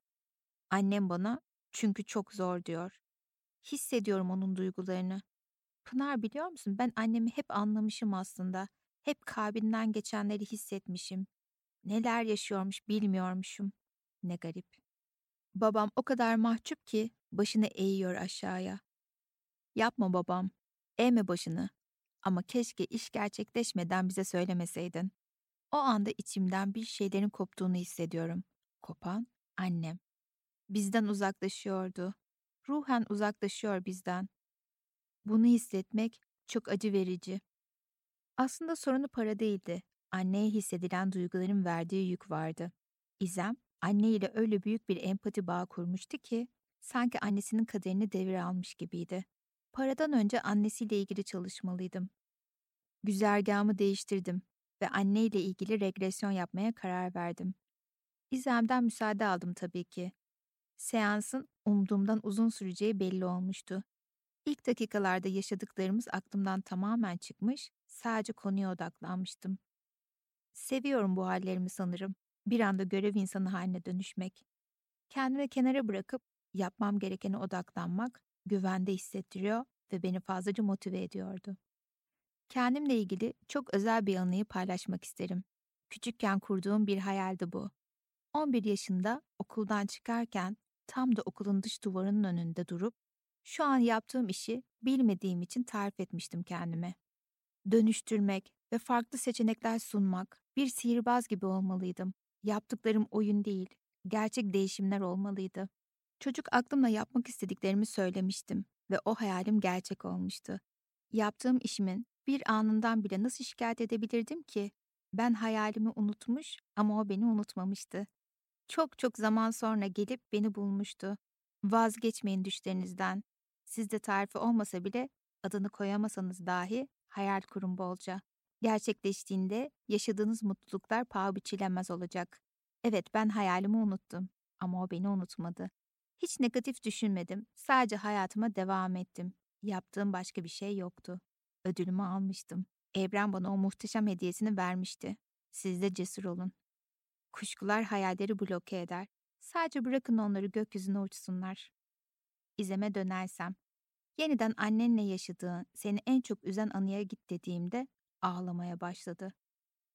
Annem bana çünkü çok zor diyor. Hissediyorum onun duygularını. Pınar biliyor musun ben annemi hep anlamışım aslında. Hep kalbinden geçenleri hissetmişim. Neler yaşıyormuş bilmiyormuşum. Ne garip. Babam o kadar mahcup ki başını eğiyor aşağıya. Yapma babam, eğme başını. Ama keşke iş gerçekleşmeden bize söylemeseydin. O anda içimden bir şeylerin koptuğunu hissediyorum. Kopan annem. Bizden uzaklaşıyordu. Ruhen uzaklaşıyor bizden. Bunu hissetmek çok acı verici. Aslında sorunu para değildi. Anneye hissedilen duyguların verdiği yük vardı. İzem, anneyle öyle büyük bir empati bağı kurmuştu ki, sanki annesinin kaderini devir almış gibiydi. Paradan önce annesiyle ilgili çalışmalıydım. Güzergahımı değiştirdim ve anneyle ilgili regresyon yapmaya karar verdim. İzem'den müsaade aldım tabii ki. Seansın umduğumdan uzun süreceği belli olmuştu. İlk dakikalarda yaşadıklarımız aklımdan tamamen çıkmış, sadece konuya odaklanmıştım. Seviyorum bu hallerimi sanırım. Bir anda görev insanı haline dönüşmek. Kendimi kenara bırakıp yapmam gerekene odaklanmak güvende hissettiriyor ve beni fazlaca motive ediyordu. Kendimle ilgili çok özel bir anıyı paylaşmak isterim. Küçükken kurduğum bir hayaldi bu. 11 yaşında okuldan çıkarken tam da okulun dış duvarının önünde durup şu an yaptığım işi bilmediğim için tarif etmiştim kendime. Dönüştürmek ve farklı seçenekler sunmak, bir sihirbaz gibi olmalıydım. Yaptıklarım oyun değil, gerçek değişimler olmalıydı. Çocuk aklımla yapmak istediklerimi söylemiştim ve o hayalim gerçek olmuştu. Yaptığım işimin bir anından bile nasıl şikayet edebilirdim ki? Ben hayalimi unutmuş ama o beni unutmamıştı. Çok çok zaman sonra gelip beni bulmuştu. Vazgeçmeyin düşlerinizden. Sizde tarifi olmasa bile adını koyamasanız dahi hayal kurun bolca. Gerçekleştiğinde yaşadığınız mutluluklar paha biçilemez olacak. Evet ben hayalimi unuttum ama o beni unutmadı. Hiç negatif düşünmedim. Sadece hayatıma devam ettim. Yaptığım başka bir şey yoktu. Ödülümü almıştım. Evren bana o muhteşem hediyesini vermişti. Siz de cesur olun. Kuşkular hayalleri bloke eder. Sadece bırakın onları gökyüzüne uçsunlar. İzeme dönersem, yeniden annenle yaşadığın, seni en çok üzen anıya git dediğimde ağlamaya başladı.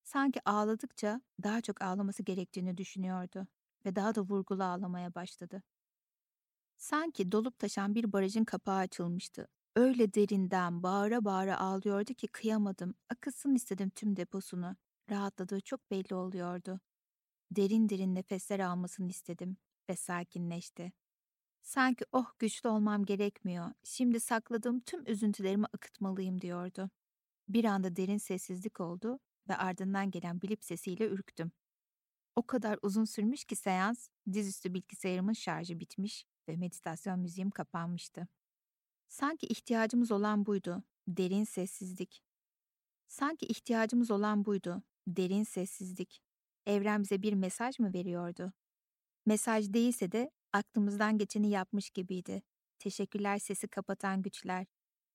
Sanki ağladıkça daha çok ağlaması gerektiğini düşünüyordu ve daha da vurgulu ağlamaya başladı. Sanki dolup taşan bir barajın kapağı açılmıştı. Öyle derinden bağıra bağıra ağlıyordu ki kıyamadım. Akılsın istedim tüm deposunu. Rahatladığı çok belli oluyordu. Derin derin nefesler almasını istedim ve sakinleşti. Sanki oh güçlü olmam gerekmiyor. Şimdi sakladığım tüm üzüntülerimi akıtmalıyım diyordu. Bir anda derin sessizlik oldu ve ardından gelen bilip sesiyle ürktüm. O kadar uzun sürmüş ki seans, dizüstü bilgisayarımın şarjı bitmiş ve meditasyon müziğim kapanmıştı. Sanki ihtiyacımız olan buydu, derin sessizlik. Sanki ihtiyacımız olan buydu, derin sessizlik. Evren bize bir mesaj mı veriyordu? Mesaj değilse de aklımızdan geçeni yapmış gibiydi. Teşekkürler sesi kapatan güçler.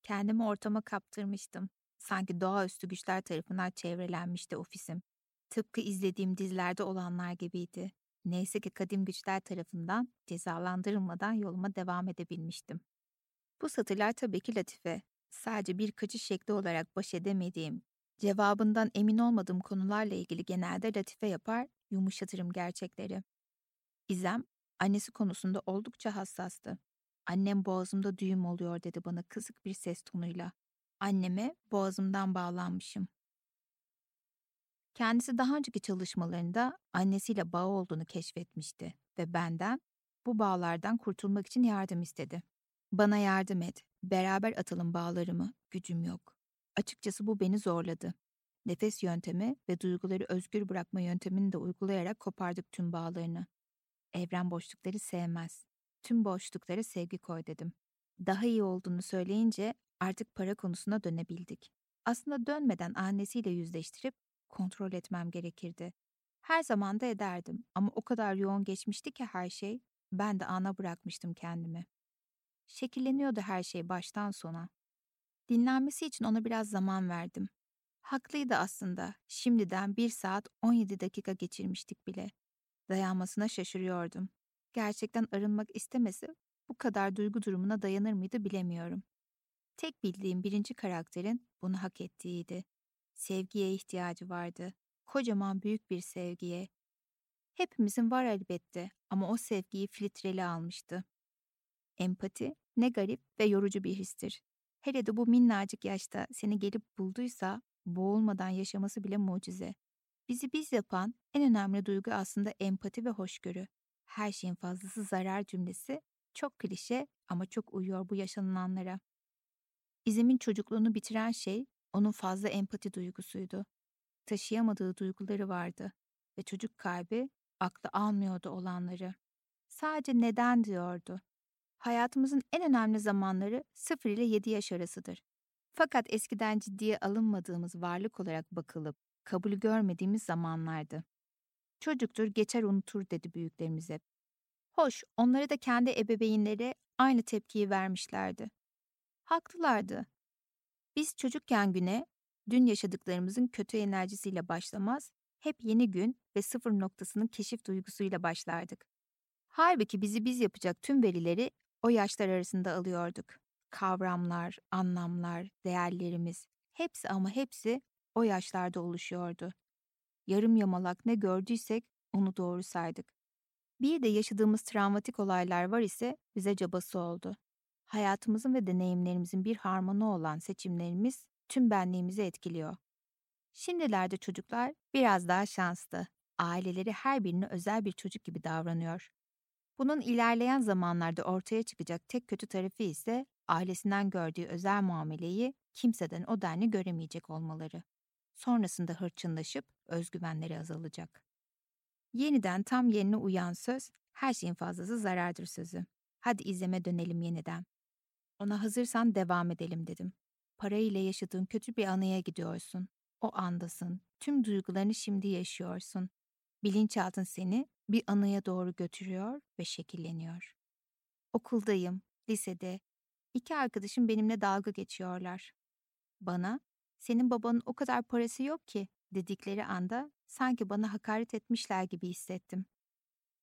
Kendimi ortama kaptırmıştım. Sanki doğaüstü güçler tarafından çevrelenmişti ofisim. Tıpkı izlediğim dizilerde olanlar gibiydi. Neyse ki kadim güçler tarafından cezalandırılmadan yoluma devam edebilmiştim. Bu satırlar tabii ki latife. Sadece bir kaçış şekli olarak baş edemediğim, cevabından emin olmadığım konularla ilgili genelde latife yapar, yumuşatırım gerçekleri. İzem, annesi konusunda oldukça hassastı. Annem boğazımda düğüm oluyor dedi bana kısık bir ses tonuyla. Anneme boğazımdan bağlanmışım. Kendisi daha önceki çalışmalarında annesiyle bağ olduğunu keşfetmişti ve benden bu bağlardan kurtulmak için yardım istedi. Bana yardım et, beraber atalım bağlarımı, gücüm yok. Açıkçası bu beni zorladı. Nefes yöntemi ve duyguları özgür bırakma yöntemini de uygulayarak kopardık tüm bağlarını. Evren boşlukları sevmez. Tüm boşluklara sevgi koy dedim. Daha iyi olduğunu söyleyince artık para konusuna dönebildik. Aslında dönmeden annesiyle yüzleştirip kontrol etmem gerekirdi. Her zaman da ederdim ama o kadar yoğun geçmişti ki her şey, ben de ana bırakmıştım kendimi. Şekilleniyordu her şey baştan sona. Dinlenmesi için ona biraz zaman verdim. Haklıydı aslında. Şimdiden bir saat 17 dakika geçirmiştik bile. Dayanmasına şaşırıyordum. Gerçekten arınmak istemesi bu kadar duygu durumuna dayanır mıydı bilemiyorum. Tek bildiğim birinci karakterin bunu hak ettiğiydi. Sevgiye ihtiyacı vardı. Kocaman büyük bir sevgiye. Hepimizin var elbette ama o sevgiyi filtreli almıştı. Empati ne garip ve yorucu bir histir. Hele de bu minnacık yaşta seni gelip bulduysa boğulmadan yaşaması bile mucize. Bizi biz yapan en önemli duygu aslında empati ve hoşgörü. Her şeyin fazlası zarar cümlesi çok klişe ama çok uyuyor bu yaşanılanlara. İzim'in çocukluğunu bitiren şey onun fazla empati duygusuydu. Taşıyamadığı duyguları vardı ve çocuk kalbi aklı almıyordu olanları. Sadece neden diyordu. Hayatımızın en önemli zamanları 0 ile 7 yaş arasıdır. Fakat eskiden ciddiye alınmadığımız varlık olarak bakılıp kabul görmediğimiz zamanlardı. Çocuktur geçer unutur dedi büyüklerimiz hep. Hoş, onları da kendi ebeveynleri aynı tepkiyi vermişlerdi. Haklılardı. Biz çocukken güne, dün yaşadıklarımızın kötü enerjisiyle başlamaz, hep yeni gün ve sıfır noktasının keşif duygusuyla başlardık. Halbuki bizi biz yapacak tüm verileri o yaşlar arasında alıyorduk. Kavramlar, anlamlar, değerlerimiz, hepsi ama hepsi o yaşlarda oluşuyordu. Yarım yamalak ne gördüysek onu doğru saydık. Bir de yaşadığımız travmatik olaylar var ise bize cabası oldu. Hayatımızın ve deneyimlerimizin bir harmonu olan seçimlerimiz tüm benliğimizi etkiliyor. Şimdilerde çocuklar biraz daha şanslı. Aileleri her birine özel bir çocuk gibi davranıyor. Bunun ilerleyen zamanlarda ortaya çıkacak tek kötü tarafı ise ailesinden gördüğü özel muameleyi kimseden o denli göremeyecek olmaları. Sonrasında hırçınlaşıp özgüvenleri azalacak. Yeniden tam yerine uyan söz, her şeyin fazlası zarardır sözü. Hadi izleme dönelim yeniden. Ona hazırsan devam edelim dedim. Parayla yaşadığın kötü bir anıya gidiyorsun. O andasın. Tüm duygularını şimdi yaşıyorsun. Bilinçaltın seni bir anıya doğru götürüyor ve şekilleniyor. Okuldayım, lisede. İki arkadaşım benimle dalga geçiyorlar. Bana, senin babanın o kadar parası yok ki dedikleri anda sanki bana hakaret etmişler gibi hissettim.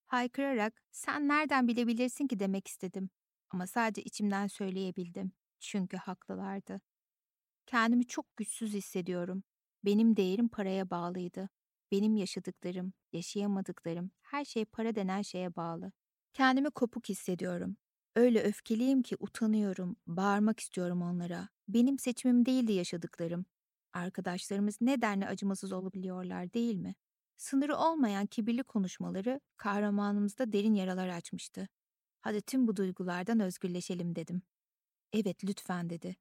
Haykırarak sen nereden bilebilirsin ki demek istedim ama sadece içimden söyleyebildim çünkü haklılardı. Kendimi çok güçsüz hissediyorum. Benim değerim paraya bağlıydı. Benim yaşadıklarım, yaşayamadıklarım, her şey para denen şeye bağlı. Kendimi kopuk hissediyorum. Öyle öfkeliyim ki utanıyorum, bağırmak istiyorum onlara. Benim seçimim değildi yaşadıklarım. Arkadaşlarımız ne denli acımasız olabiliyorlar değil mi? Sınırı olmayan kibirli konuşmaları kahramanımızda derin yaralar açmıştı. Hadi tüm bu duygulardan özgürleşelim dedim. Evet lütfen dedi.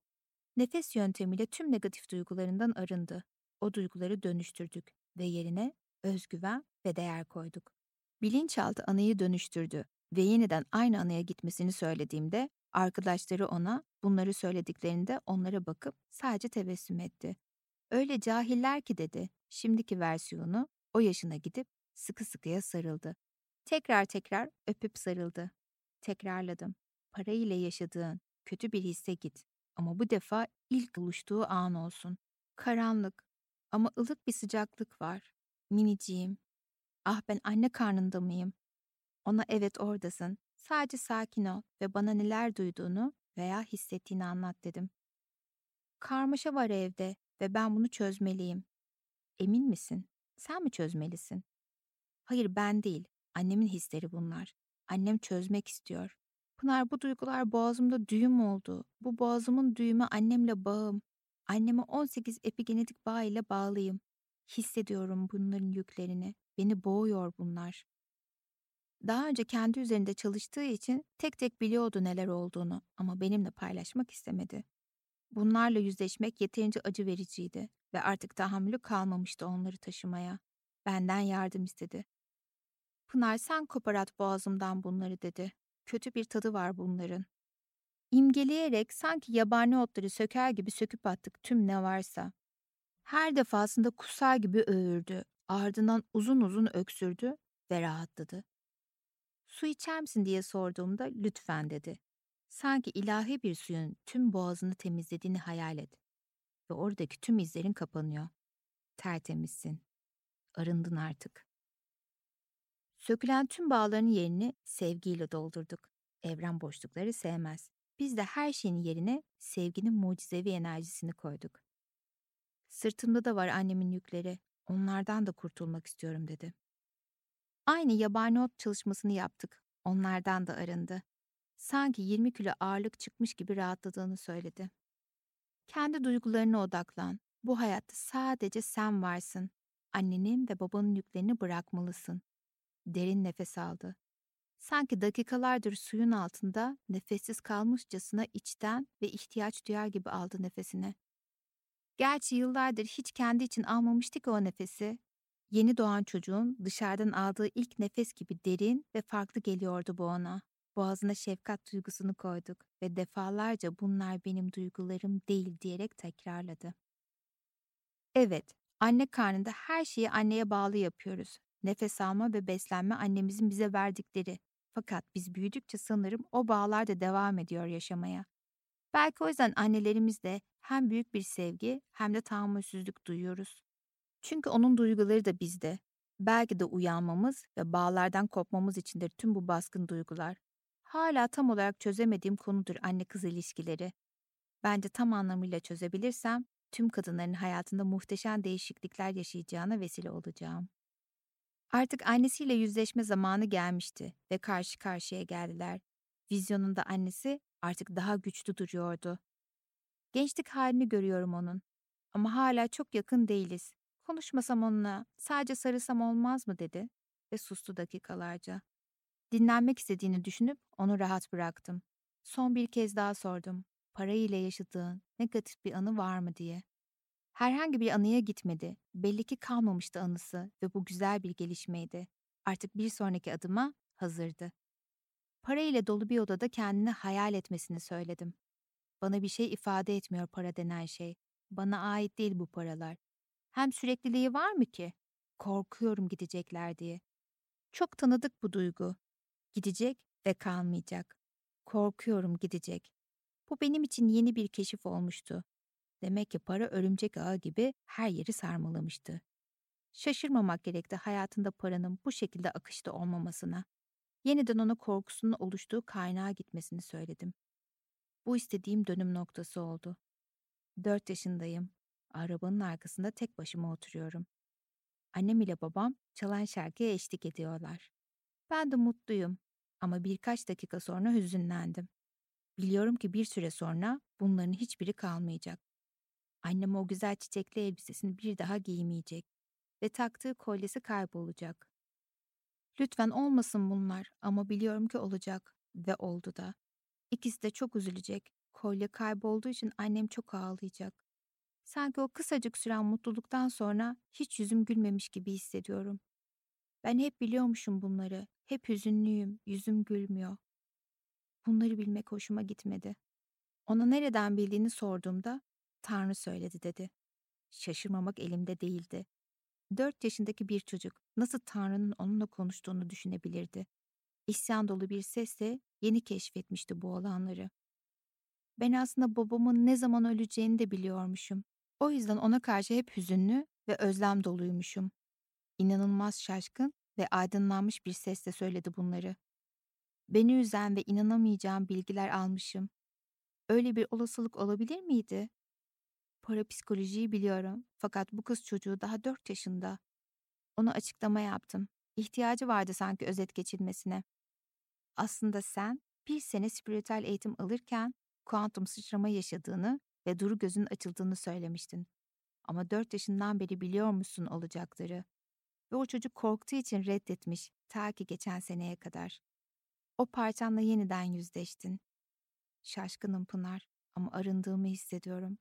Nefes yöntemiyle tüm negatif duygularından arındı. O duyguları dönüştürdük ve yerine özgüven ve değer koyduk. Bilinçaltı anıyı dönüştürdü ve yeniden aynı anıya gitmesini söylediğimde arkadaşları ona bunları söylediklerinde onlara bakıp sadece tebessüm etti. Öyle cahiller ki dedi. Şimdiki versiyonu o yaşına gidip sıkı sıkıya sarıldı. Tekrar tekrar öpüp sarıldı. Tekrarladım. Parayla yaşadığın kötü bir hisse git. Ama bu defa ilk buluştuğu an olsun. Karanlık ama ılık bir sıcaklık var. Miniciğim. Ah ben anne karnında mıyım? Ona evet oradasın. Sadece sakin ol ve bana neler duyduğunu veya hissettiğini anlat dedim. Karmaşa var evde ve ben bunu çözmeliyim. Emin misin? Sen mi çözmelisin? Hayır ben değil. Annemin hisleri bunlar. Annem çözmek istiyor. Pınar bu duygular boğazımda düğüm oldu. Bu boğazımın düğümü annemle bağım. Anneme 18 epigenetik bağ ile bağlıyım. Hissediyorum bunların yüklerini. Beni boğuyor bunlar. Daha önce kendi üzerinde çalıştığı için tek tek biliyordu neler olduğunu ama benimle paylaşmak istemedi. Bunlarla yüzleşmek yeterince acı vericiydi ve artık tahammülü kalmamıştı onları taşımaya. Benden yardım istedi. Pınar sen koparat boğazımdan bunları dedi. Kötü bir tadı var bunların. İmgeleyerek sanki yabani otları söker gibi söküp attık tüm ne varsa. Her defasında kusar gibi öğürdü. Ardından uzun uzun öksürdü ve rahatladı. Su içer misin diye sorduğumda lütfen dedi. Sanki ilahi bir suyun tüm boğazını temizlediğini hayal et. Ve oradaki tüm izlerin kapanıyor. Tertemizsin. Arındın artık. Sökülen tüm bağların yerini sevgiyle doldurduk. Evren boşlukları sevmez. Biz de her şeyin yerine sevginin mucizevi enerjisini koyduk. Sırtımda da var annemin yükleri. Onlardan da kurtulmak istiyorum dedi. Aynı yabani ot çalışmasını yaptık. Onlardan da arındı. Sanki 20 kilo ağırlık çıkmış gibi rahatladığını söyledi. Kendi duygularına odaklan. Bu hayatta sadece sen varsın. Annenin ve babanın yüklerini bırakmalısın. Derin nefes aldı. Sanki dakikalardır suyun altında nefessiz kalmışçasına içten ve ihtiyaç duyar gibi aldı nefesini. Gerçi yıllardır hiç kendi için almamıştı ki o nefesi. Yeni doğan çocuğun dışarıdan aldığı ilk nefes gibi derin ve farklı geliyordu bu ona. Boğazına şefkat duygusunu koyduk ve defalarca bunlar benim duygularım değil diyerek tekrarladı. Evet, anne karnında her şeyi anneye bağlı yapıyoruz. Nefes alma ve beslenme annemizin bize verdikleri. Fakat biz büyüdükçe sanırım o bağlar da devam ediyor yaşamaya. Belki o yüzden annelerimizde hem büyük bir sevgi hem de tahammülsüzlük duyuyoruz. Çünkü onun duyguları da bizde. Belki de uyanmamız ve bağlardan kopmamız içindir tüm bu baskın duygular. Hala tam olarak çözemediğim konudur anne kız ilişkileri. Bence tam anlamıyla çözebilirsem tüm kadınların hayatında muhteşem değişiklikler yaşayacağına vesile olacağım. Artık annesiyle yüzleşme zamanı gelmişti ve karşı karşıya geldiler. Vizyonunda annesi artık daha güçlü duruyordu. Gençlik halini görüyorum onun. Ama hala çok yakın değiliz. Konuşmasam onunla, sadece sarılsam olmaz mı dedi ve sustu dakikalarca. Dinlenmek istediğini düşünüp onu rahat bıraktım. Son bir kez daha sordum. Parayla yaşadığın negatif bir anı var mı diye. Herhangi bir anıya gitmedi. Belli ki kalmamıştı anısı ve bu güzel bir gelişmeydi. Artık bir sonraki adıma hazırdı. Para ile dolu bir odada kendini hayal etmesini söyledim. Bana bir şey ifade etmiyor para denen şey. Bana ait değil bu paralar. Hem sürekliliği var mı ki? Korkuyorum gidecekler diye. Çok tanıdık bu duygu. Gidecek ve kalmayacak. Korkuyorum gidecek. Bu benim için yeni bir keşif olmuştu. Demek ki para örümcek ağı gibi her yeri sarmalamıştı. Şaşırmamak gerekti hayatında paranın bu şekilde akışta olmamasına. Yeniden ona korkusunun oluştuğu kaynağa gitmesini söyledim. Bu istediğim dönüm noktası oldu. Dört yaşındayım. Arabanın arkasında tek başıma oturuyorum. Annem ile babam çalan şarkıya eşlik ediyorlar. Ben de mutluyum ama birkaç dakika sonra hüzünlendim. Biliyorum ki bir süre sonra bunların hiçbiri kalmayacak. Annem o güzel çiçekli elbisesini bir daha giymeyecek ve taktığı kolyesi kaybolacak. Lütfen olmasın bunlar ama biliyorum ki olacak ve oldu da. İkisi de çok üzülecek. Kolye kaybolduğu için annem çok ağlayacak. Sanki o kısacık süren mutluluktan sonra hiç yüzüm gülmemiş gibi hissediyorum. Ben hep biliyormuşum bunları. Hep hüzünlüyüm, yüzüm gülmüyor. Bunları bilmek hoşuma gitmedi. Ona nereden bildiğini sorduğumda Tanrı söyledi dedi. Şaşırmamak elimde değildi. Dört yaşındaki bir çocuk nasıl Tanrı'nın onunla konuştuğunu düşünebilirdi. İsyan dolu bir sesle yeni keşfetmişti bu olanları. Ben aslında babamın ne zaman öleceğini de biliyormuşum. O yüzden ona karşı hep hüzünlü ve özlem doluymuşum. İnanılmaz şaşkın ve aydınlanmış bir sesle söyledi bunları. Beni üzen ve inanamayacağım bilgiler almışım. Öyle bir olasılık olabilir miydi? Parapsikolojiyi biliyorum fakat bu kız çocuğu daha dört yaşında. Ona açıklama yaptım. İhtiyacı vardı sanki özet geçilmesine. Aslında sen bir sene spiritüel eğitim alırken kuantum sıçrama yaşadığını ve duru gözün açıldığını söylemiştin. Ama dört yaşından beri biliyor musun olacakları? Ve o çocuk korktuğu için reddetmiş ta ki geçen seneye kadar. O parçanla yeniden yüzleştin. Şaşkınım Pınar Ama arındığımı hissediyorum.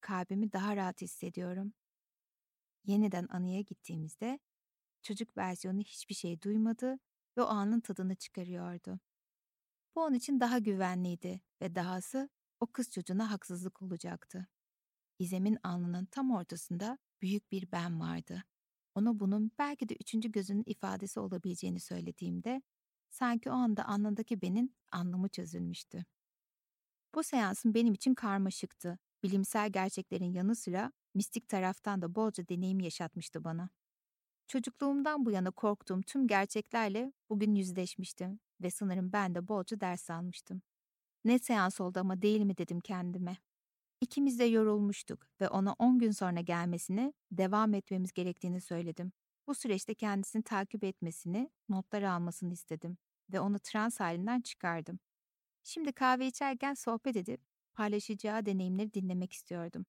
Kalbimi daha rahat hissediyorum. Yeniden anıya gittiğimizde çocuk versiyonu hiçbir şey duymadı ve o anın tadını çıkarıyordu. Bu onun için daha güvenliydi ve dahası o kız çocuğuna haksızlık olacaktı. İzem'in alnının tam ortasında büyük bir ben vardı. Ona bunun belki de üçüncü gözünün ifadesi olabileceğini söylediğimde sanki o anda alnındaki benin anlamı çözülmüştü. Bu seansın benim için karmaşıktı. Bilimsel gerçeklerin yanı sıra mistik taraftan da bolca deneyim yaşatmıştı bana. Çocukluğumdan bu yana korktuğum tüm gerçeklerle bugün yüzleşmiştim ve sanırım ben de bolca ders almıştım. Ne seans oldu ama değil mi dedim kendime. İkimiz de yorulmuştuk ve ona 10 gün sonra gelmesini, devam etmemiz gerektiğini söyledim. Bu süreçte kendisini takip etmesini, notlar almasını istedim ve onu trans halinden çıkardım. Şimdi kahve içerken sohbet edip paylaşacağı deneyimleri dinlemek istiyordum.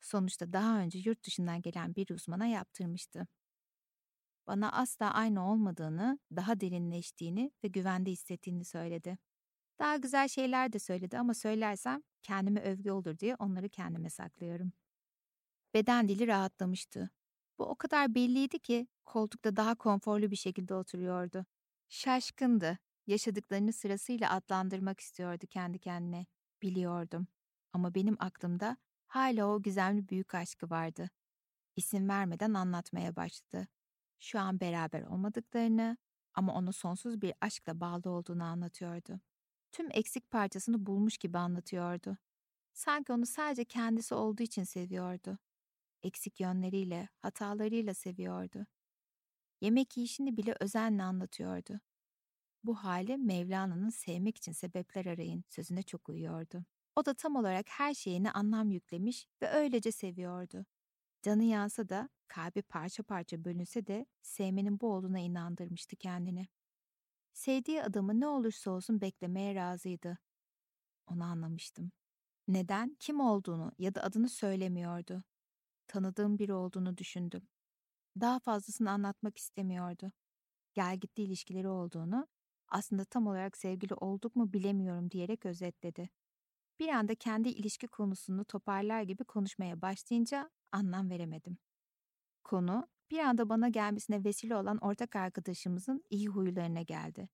Sonuçta daha önce yurt dışından gelen bir uzmana yaptırmıştı. Bana asla aynı olmadığını, daha derinleştiğini ve güvende hissettiğini söyledi. Daha güzel şeyler de söyledi ama söylersem kendime övgü olur diye onları kendime saklıyorum. Beden dili rahatlamıştı. Bu o kadar belliydi ki koltukta daha konforlu bir şekilde oturuyordu. Şaşkındı. Yaşadıklarını sırasıyla adlandırmak istiyordu kendi kendine. Biliyordum. Ama benim aklımda hala o gizemli büyük aşkı vardı. İsim vermeden anlatmaya başladı. Şu an beraber olmadıklarını ama onu sonsuz bir aşkla bağlı olduğunu anlatıyordu tüm eksik parçasını bulmuş gibi anlatıyordu. Sanki onu sadece kendisi olduğu için seviyordu. Eksik yönleriyle, hatalarıyla seviyordu. Yemek yiyişini bile özenle anlatıyordu. Bu hali Mevlana'nın sevmek için sebepler arayın sözüne çok uyuyordu. O da tam olarak her şeyine anlam yüklemiş ve öylece seviyordu. Canı yansa da, kalbi parça parça bölünse de sevmenin bu olduğuna inandırmıştı kendini. Sevdiği adamı ne olursa olsun beklemeye razıydı. Onu anlamıştım. Neden, kim olduğunu ya da adını söylemiyordu. Tanıdığım biri olduğunu düşündüm. Daha fazlasını anlatmak istemiyordu. Gel gitti ilişkileri olduğunu, aslında tam olarak sevgili olduk mu bilemiyorum diyerek özetledi. Bir anda kendi ilişki konusunu toparlar gibi konuşmaya başlayınca anlam veremedim. Konu bir anda bana gelmesine vesile olan ortak arkadaşımızın iyi huylarına geldi.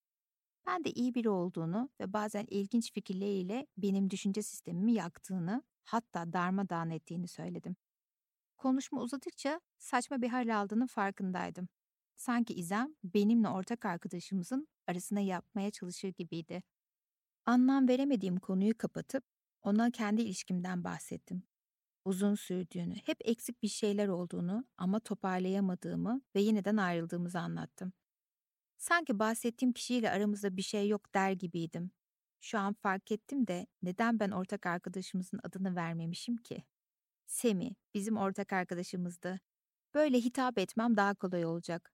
Ben de iyi biri olduğunu ve bazen ilginç fikirleriyle benim düşünce sistemimi yaktığını, hatta darmadağın ettiğini söyledim. Konuşma uzadıkça saçma bir hal aldığının farkındaydım. Sanki İzem benimle ortak arkadaşımızın arasına yapmaya çalışır gibiydi. Anlam veremediğim konuyu kapatıp ona kendi ilişkimden bahsettim uzun sürdüğünü, hep eksik bir şeyler olduğunu ama toparlayamadığımı ve yeniden ayrıldığımızı anlattım. Sanki bahsettiğim kişiyle aramızda bir şey yok der gibiydim. Şu an fark ettim de neden ben ortak arkadaşımızın adını vermemişim ki? Semi, bizim ortak arkadaşımızdı. Böyle hitap etmem daha kolay olacak.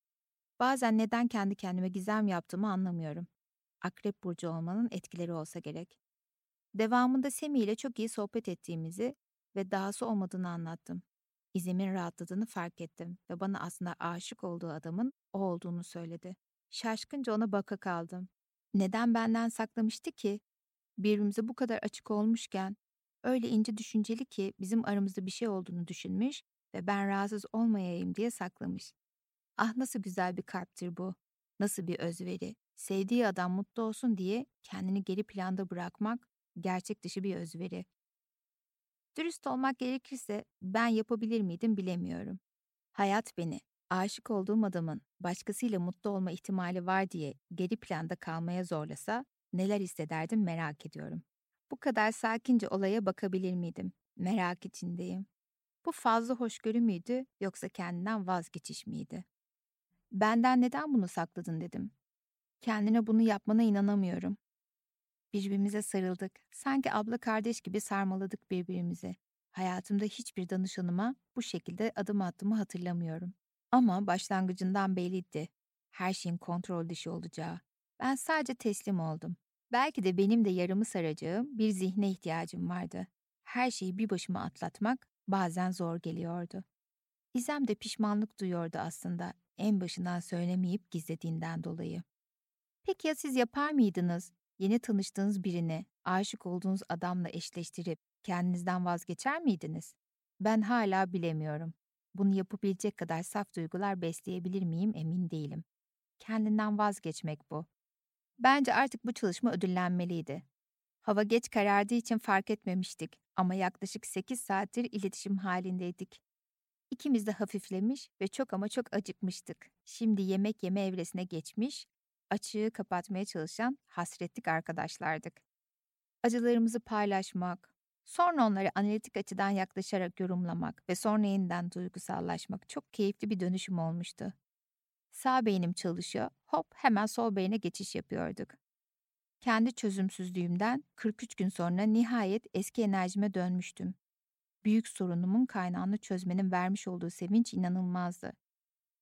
Bazen neden kendi kendime gizem yaptığımı anlamıyorum. Akrep burcu olmanın etkileri olsa gerek. Devamında Semi ile çok iyi sohbet ettiğimizi ve dahası olmadığını anlattım. İzem'in rahatladığını fark ettim ve bana aslında aşık olduğu adamın o olduğunu söyledi. Şaşkınca ona baka kaldım. Neden benden saklamıştı ki? Birbirimize bu kadar açık olmuşken, öyle ince düşünceli ki bizim aramızda bir şey olduğunu düşünmüş ve ben rahatsız olmayayım diye saklamış. Ah nasıl güzel bir kalptir bu. Nasıl bir özveri. Sevdiği adam mutlu olsun diye kendini geri planda bırakmak gerçek dışı bir özveri. Dürüst olmak gerekirse ben yapabilir miydim bilemiyorum. Hayat beni aşık olduğum adamın başkasıyla mutlu olma ihtimali var diye geri planda kalmaya zorlasa neler hissederdim merak ediyorum. Bu kadar sakince olaya bakabilir miydim? Merak içindeyim. Bu fazla hoşgörü müydü yoksa kendinden vazgeçiş miydi? Benden neden bunu sakladın dedim. Kendine bunu yapmana inanamıyorum. Birbirimize sarıldık. Sanki abla kardeş gibi sarmaladık birbirimizi. Hayatımda hiçbir danışanıma bu şekilde adım attığımı hatırlamıyorum. Ama başlangıcından belliydi. Her şeyin kontrol dışı olacağı. Ben sadece teslim oldum. Belki de benim de yarımı saracağım bir zihne ihtiyacım vardı. Her şeyi bir başıma atlatmak bazen zor geliyordu. İzem de pişmanlık duyuyordu aslında en başından söylemeyip gizlediğinden dolayı. Peki ya siz yapar mıydınız? Yeni tanıştığınız birini aşık olduğunuz adamla eşleştirip kendinizden vazgeçer miydiniz? Ben hala bilemiyorum. Bunu yapabilecek kadar saf duygular besleyebilir miyim emin değilim. Kendinden vazgeçmek bu. Bence artık bu çalışma ödüllenmeliydi. Hava geç karardığı için fark etmemiştik ama yaklaşık 8 saattir iletişim halindeydik. İkimiz de hafiflemiş ve çok ama çok acıkmıştık. Şimdi yemek yeme evresine geçmiş, açığı kapatmaya çalışan hasretlik arkadaşlardık. Acılarımızı paylaşmak, sonra onları analitik açıdan yaklaşarak yorumlamak ve sonra yeniden duygusallaşmak çok keyifli bir dönüşüm olmuştu. Sağ beynim çalışıyor, hop hemen sol beyne geçiş yapıyorduk. Kendi çözümsüzlüğümden 43 gün sonra nihayet eski enerjime dönmüştüm. Büyük sorunumun kaynağını çözmenin vermiş olduğu sevinç inanılmazdı.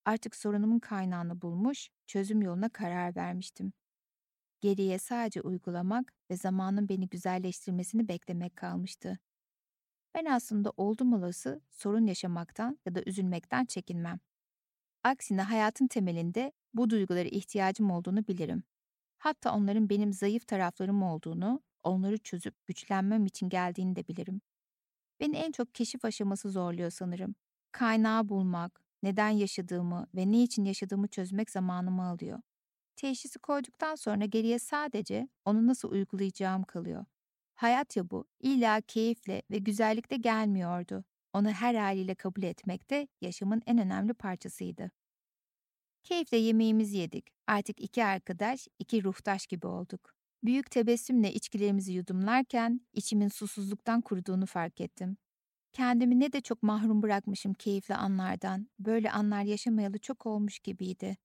Artık sorunumun kaynağını bulmuş, çözüm yoluna karar vermiştim. Geriye sadece uygulamak ve zamanın beni güzelleştirmesini beklemek kalmıştı. Ben aslında oldum olası sorun yaşamaktan ya da üzülmekten çekinmem. Aksine hayatın temelinde bu duygulara ihtiyacım olduğunu bilirim. Hatta onların benim zayıf taraflarım olduğunu, onları çözüp güçlenmem için geldiğini de bilirim. Beni en çok keşif aşaması zorluyor sanırım. Kaynağı bulmak, neden yaşadığımı ve ne için yaşadığımı çözmek zamanımı alıyor. Teşhisi koyduktan sonra geriye sadece onu nasıl uygulayacağım kalıyor. Hayat ya bu, illa keyifle ve güzellikle gelmiyordu. Onu her haliyle kabul etmek de yaşamın en önemli parçasıydı. Keyifle yemeğimizi yedik. Artık iki arkadaş, iki ruhtaş gibi olduk. Büyük tebessümle içkilerimizi yudumlarken içimin susuzluktan kuruduğunu fark ettim. Kendimi ne de çok mahrum bırakmışım keyifli anlardan. Böyle anlar yaşamayalı çok olmuş gibiydi.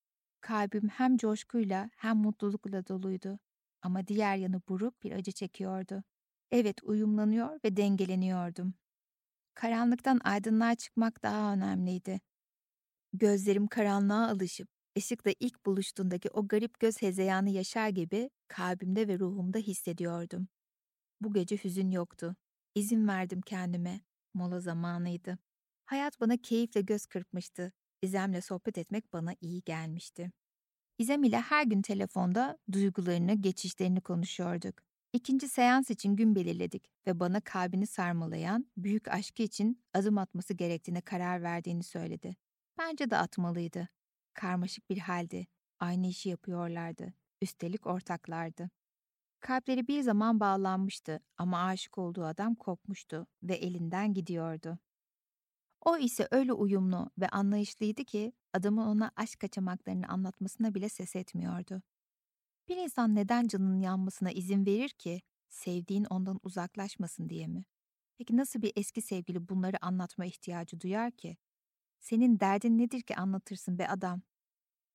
Kalbim hem coşkuyla hem mutlulukla doluydu. Ama diğer yanı buruk bir acı çekiyordu. Evet uyumlanıyor ve dengeleniyordum. Karanlıktan aydınlığa çıkmak daha önemliydi. Gözlerim karanlığa alışıp ışıkla ilk buluştuğundaki o garip göz hezeyanı yaşar gibi kalbimde ve ruhumda hissediyordum. Bu gece hüzün yoktu. İzin verdim kendime. Mola zamanıydı. Hayat bana keyifle göz kırpmıştı. İzem'le sohbet etmek bana iyi gelmişti. İzem ile her gün telefonda duygularını, geçişlerini konuşuyorduk. İkinci seans için gün belirledik ve bana kalbini sarmalayan büyük aşkı için adım atması gerektiğine karar verdiğini söyledi. Bence de atmalıydı. Karmaşık bir haldi. Aynı işi yapıyorlardı. Üstelik ortaklardı. Kalpleri bir zaman bağlanmıştı ama aşık olduğu adam kopmuştu ve elinden gidiyordu. O ise öyle uyumlu ve anlayışlıydı ki adamın ona aşk kaçamaklarını anlatmasına bile ses etmiyordu. Bir insan neden canının yanmasına izin verir ki? Sevdiğin ondan uzaklaşmasın diye mi? Peki nasıl bir eski sevgili bunları anlatma ihtiyacı duyar ki? Senin derdin nedir ki anlatırsın be adam?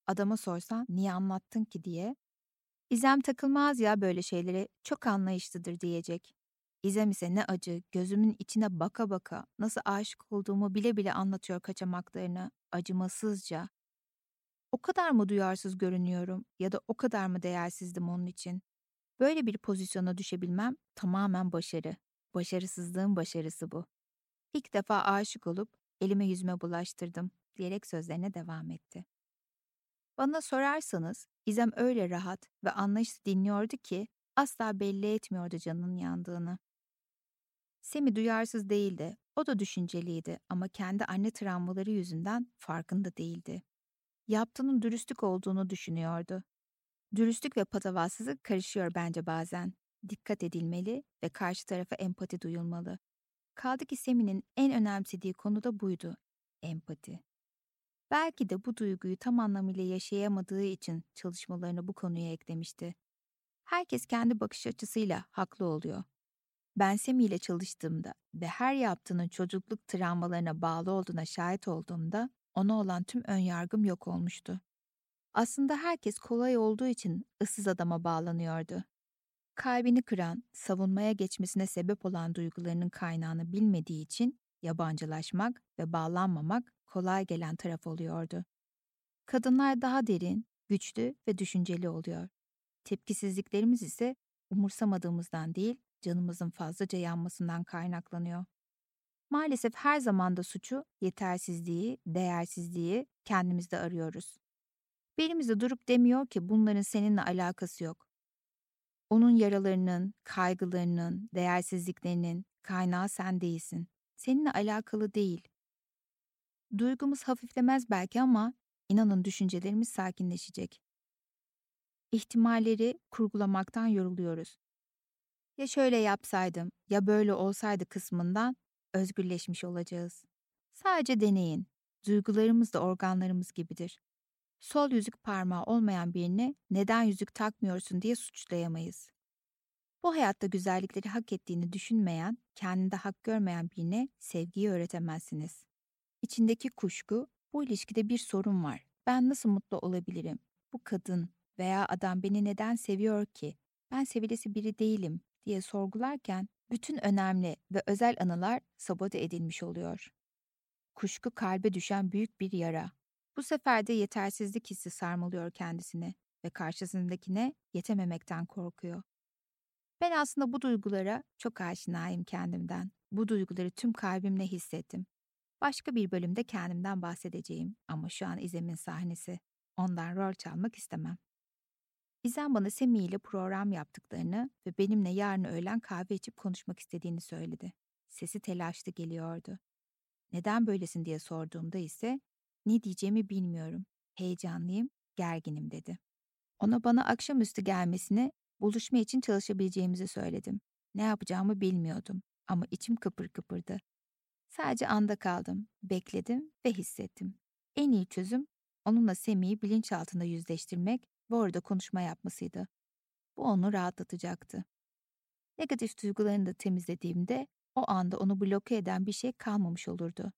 Adama sorsan niye anlattın ki diye. İzem takılmaz ya böyle şeylere çok anlayışlıdır diyecek. İzem ise ne acı, gözümün içine baka baka nasıl aşık olduğumu bile bile anlatıyor kaçamaklarını, acımasızca. O kadar mı duyarsız görünüyorum ya da o kadar mı değersizdim onun için? Böyle bir pozisyona düşebilmem tamamen başarı. Başarısızlığın başarısı bu. İlk defa aşık olup elime yüzüme bulaştırdım diyerek sözlerine devam etti. Bana sorarsanız İzem öyle rahat ve anlayışlı dinliyordu ki asla belli etmiyordu canının yandığını. Semi duyarsız değildi, o da düşünceliydi ama kendi anne travmaları yüzünden farkında değildi. Yaptığının dürüstlük olduğunu düşünüyordu. Dürüstlük ve patavatsızlık karışıyor bence bazen. Dikkat edilmeli ve karşı tarafa empati duyulmalı. Kaldı ki Semi'nin en önemsediği konu da buydu. Empati. Belki de bu duyguyu tam anlamıyla yaşayamadığı için çalışmalarını bu konuya eklemişti. Herkes kendi bakış açısıyla haklı oluyor. Ben Semi ile çalıştığımda ve her yaptığının çocukluk travmalarına bağlı olduğuna şahit olduğumda ona olan tüm önyargım yok olmuştu. Aslında herkes kolay olduğu için ıssız adama bağlanıyordu. Kalbini kıran, savunmaya geçmesine sebep olan duygularının kaynağını bilmediği için yabancılaşmak ve bağlanmamak kolay gelen taraf oluyordu. Kadınlar daha derin, güçlü ve düşünceli oluyor. Tepkisizliklerimiz ise umursamadığımızdan değil, canımızın fazlaca yanmasından kaynaklanıyor. Maalesef her zamanda suçu, yetersizliği, değersizliği kendimizde arıyoruz. Birimiz de durup demiyor ki bunların seninle alakası yok. Onun yaralarının, kaygılarının, değersizliklerinin kaynağı sen değilsin. Seninle alakalı değil. Duygumuz hafiflemez belki ama inanın düşüncelerimiz sakinleşecek. İhtimalleri kurgulamaktan yoruluyoruz. Ya şöyle yapsaydım, ya böyle olsaydı kısmından özgürleşmiş olacağız. Sadece deneyin. Duygularımız da organlarımız gibidir. Sol yüzük parmağı olmayan birini neden yüzük takmıyorsun diye suçlayamayız. Bu hayatta güzellikleri hak ettiğini düşünmeyen, kendinde hak görmeyen birine sevgiyi öğretemezsiniz. İçindeki kuşku, bu ilişkide bir sorun var. Ben nasıl mutlu olabilirim? Bu kadın veya adam beni neden seviyor ki? Ben sevilesi biri değilim diye sorgularken bütün önemli ve özel anılar sabote edilmiş oluyor. Kuşku kalbe düşen büyük bir yara. Bu sefer de yetersizlik hissi sarmalıyor kendisini ve karşısındakine yetememekten korkuyor. Ben aslında bu duygulara çok aşinayım kendimden. Bu duyguları tüm kalbimle hissettim. Başka bir bölümde kendimden bahsedeceğim ama şu an İzem'in sahnesi. Ondan rol çalmak istemem. İzem bana Semih ile program yaptıklarını ve benimle yarın öğlen kahve içip konuşmak istediğini söyledi. Sesi telaşlı geliyordu. Neden böylesin diye sorduğumda ise ne diyeceğimi bilmiyorum. Heyecanlıyım, gerginim dedi. Ona bana akşamüstü gelmesini, buluşma için çalışabileceğimizi söyledim. Ne yapacağımı bilmiyordum ama içim kıpır kıpırdı. Sadece anda kaldım, bekledim ve hissettim. En iyi çözüm onunla Semih'i bilinçaltında yüzleştirmek ve orada konuşma yapmasıydı. Bu onu rahatlatacaktı. Negatif duygularını da temizlediğimde o anda onu bloke eden bir şey kalmamış olurdu.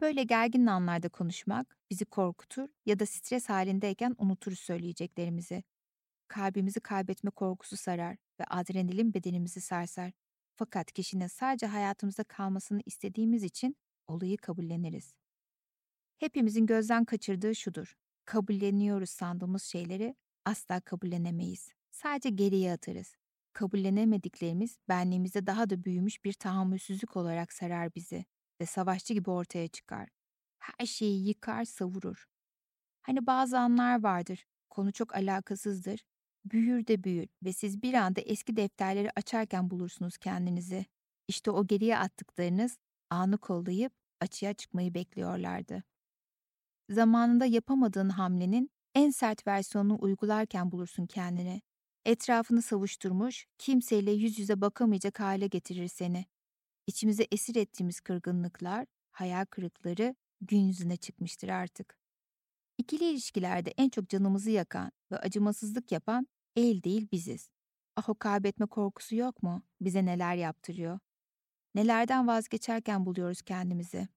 Böyle gergin anlarda konuşmak bizi korkutur ya da stres halindeyken unuturuz söyleyeceklerimizi. Kalbimizi kaybetme korkusu sarar ve adrenalin bedenimizi sarsar. Fakat kişinin sadece hayatımızda kalmasını istediğimiz için olayı kabulleniriz. Hepimizin gözden kaçırdığı şudur. Kabulleniyoruz sandığımız şeyleri asla kabullenemeyiz. Sadece geriye atarız. Kabullenemediklerimiz benliğimizde daha da büyümüş bir tahammülsüzlük olarak sarar bizi ve savaşçı gibi ortaya çıkar. Her şeyi yıkar, savurur. Hani bazı anlar vardır, konu çok alakasızdır, büyür de büyür ve siz bir anda eski defterleri açarken bulursunuz kendinizi. İşte o geriye attıklarınız anı kollayıp açığa çıkmayı bekliyorlardı. Zamanında yapamadığın hamlenin en sert versiyonunu uygularken bulursun kendini. Etrafını savuşturmuş, kimseyle yüz yüze bakamayacak hale getirir seni. İçimize esir ettiğimiz kırgınlıklar, hayal kırıkları gün yüzüne çıkmıştır artık. İkili ilişkilerde en çok canımızı yakan ve acımasızlık yapan el değil biziz. Ah o kaybetme korkusu yok mu? Bize neler yaptırıyor? Nelerden vazgeçerken buluyoruz kendimizi?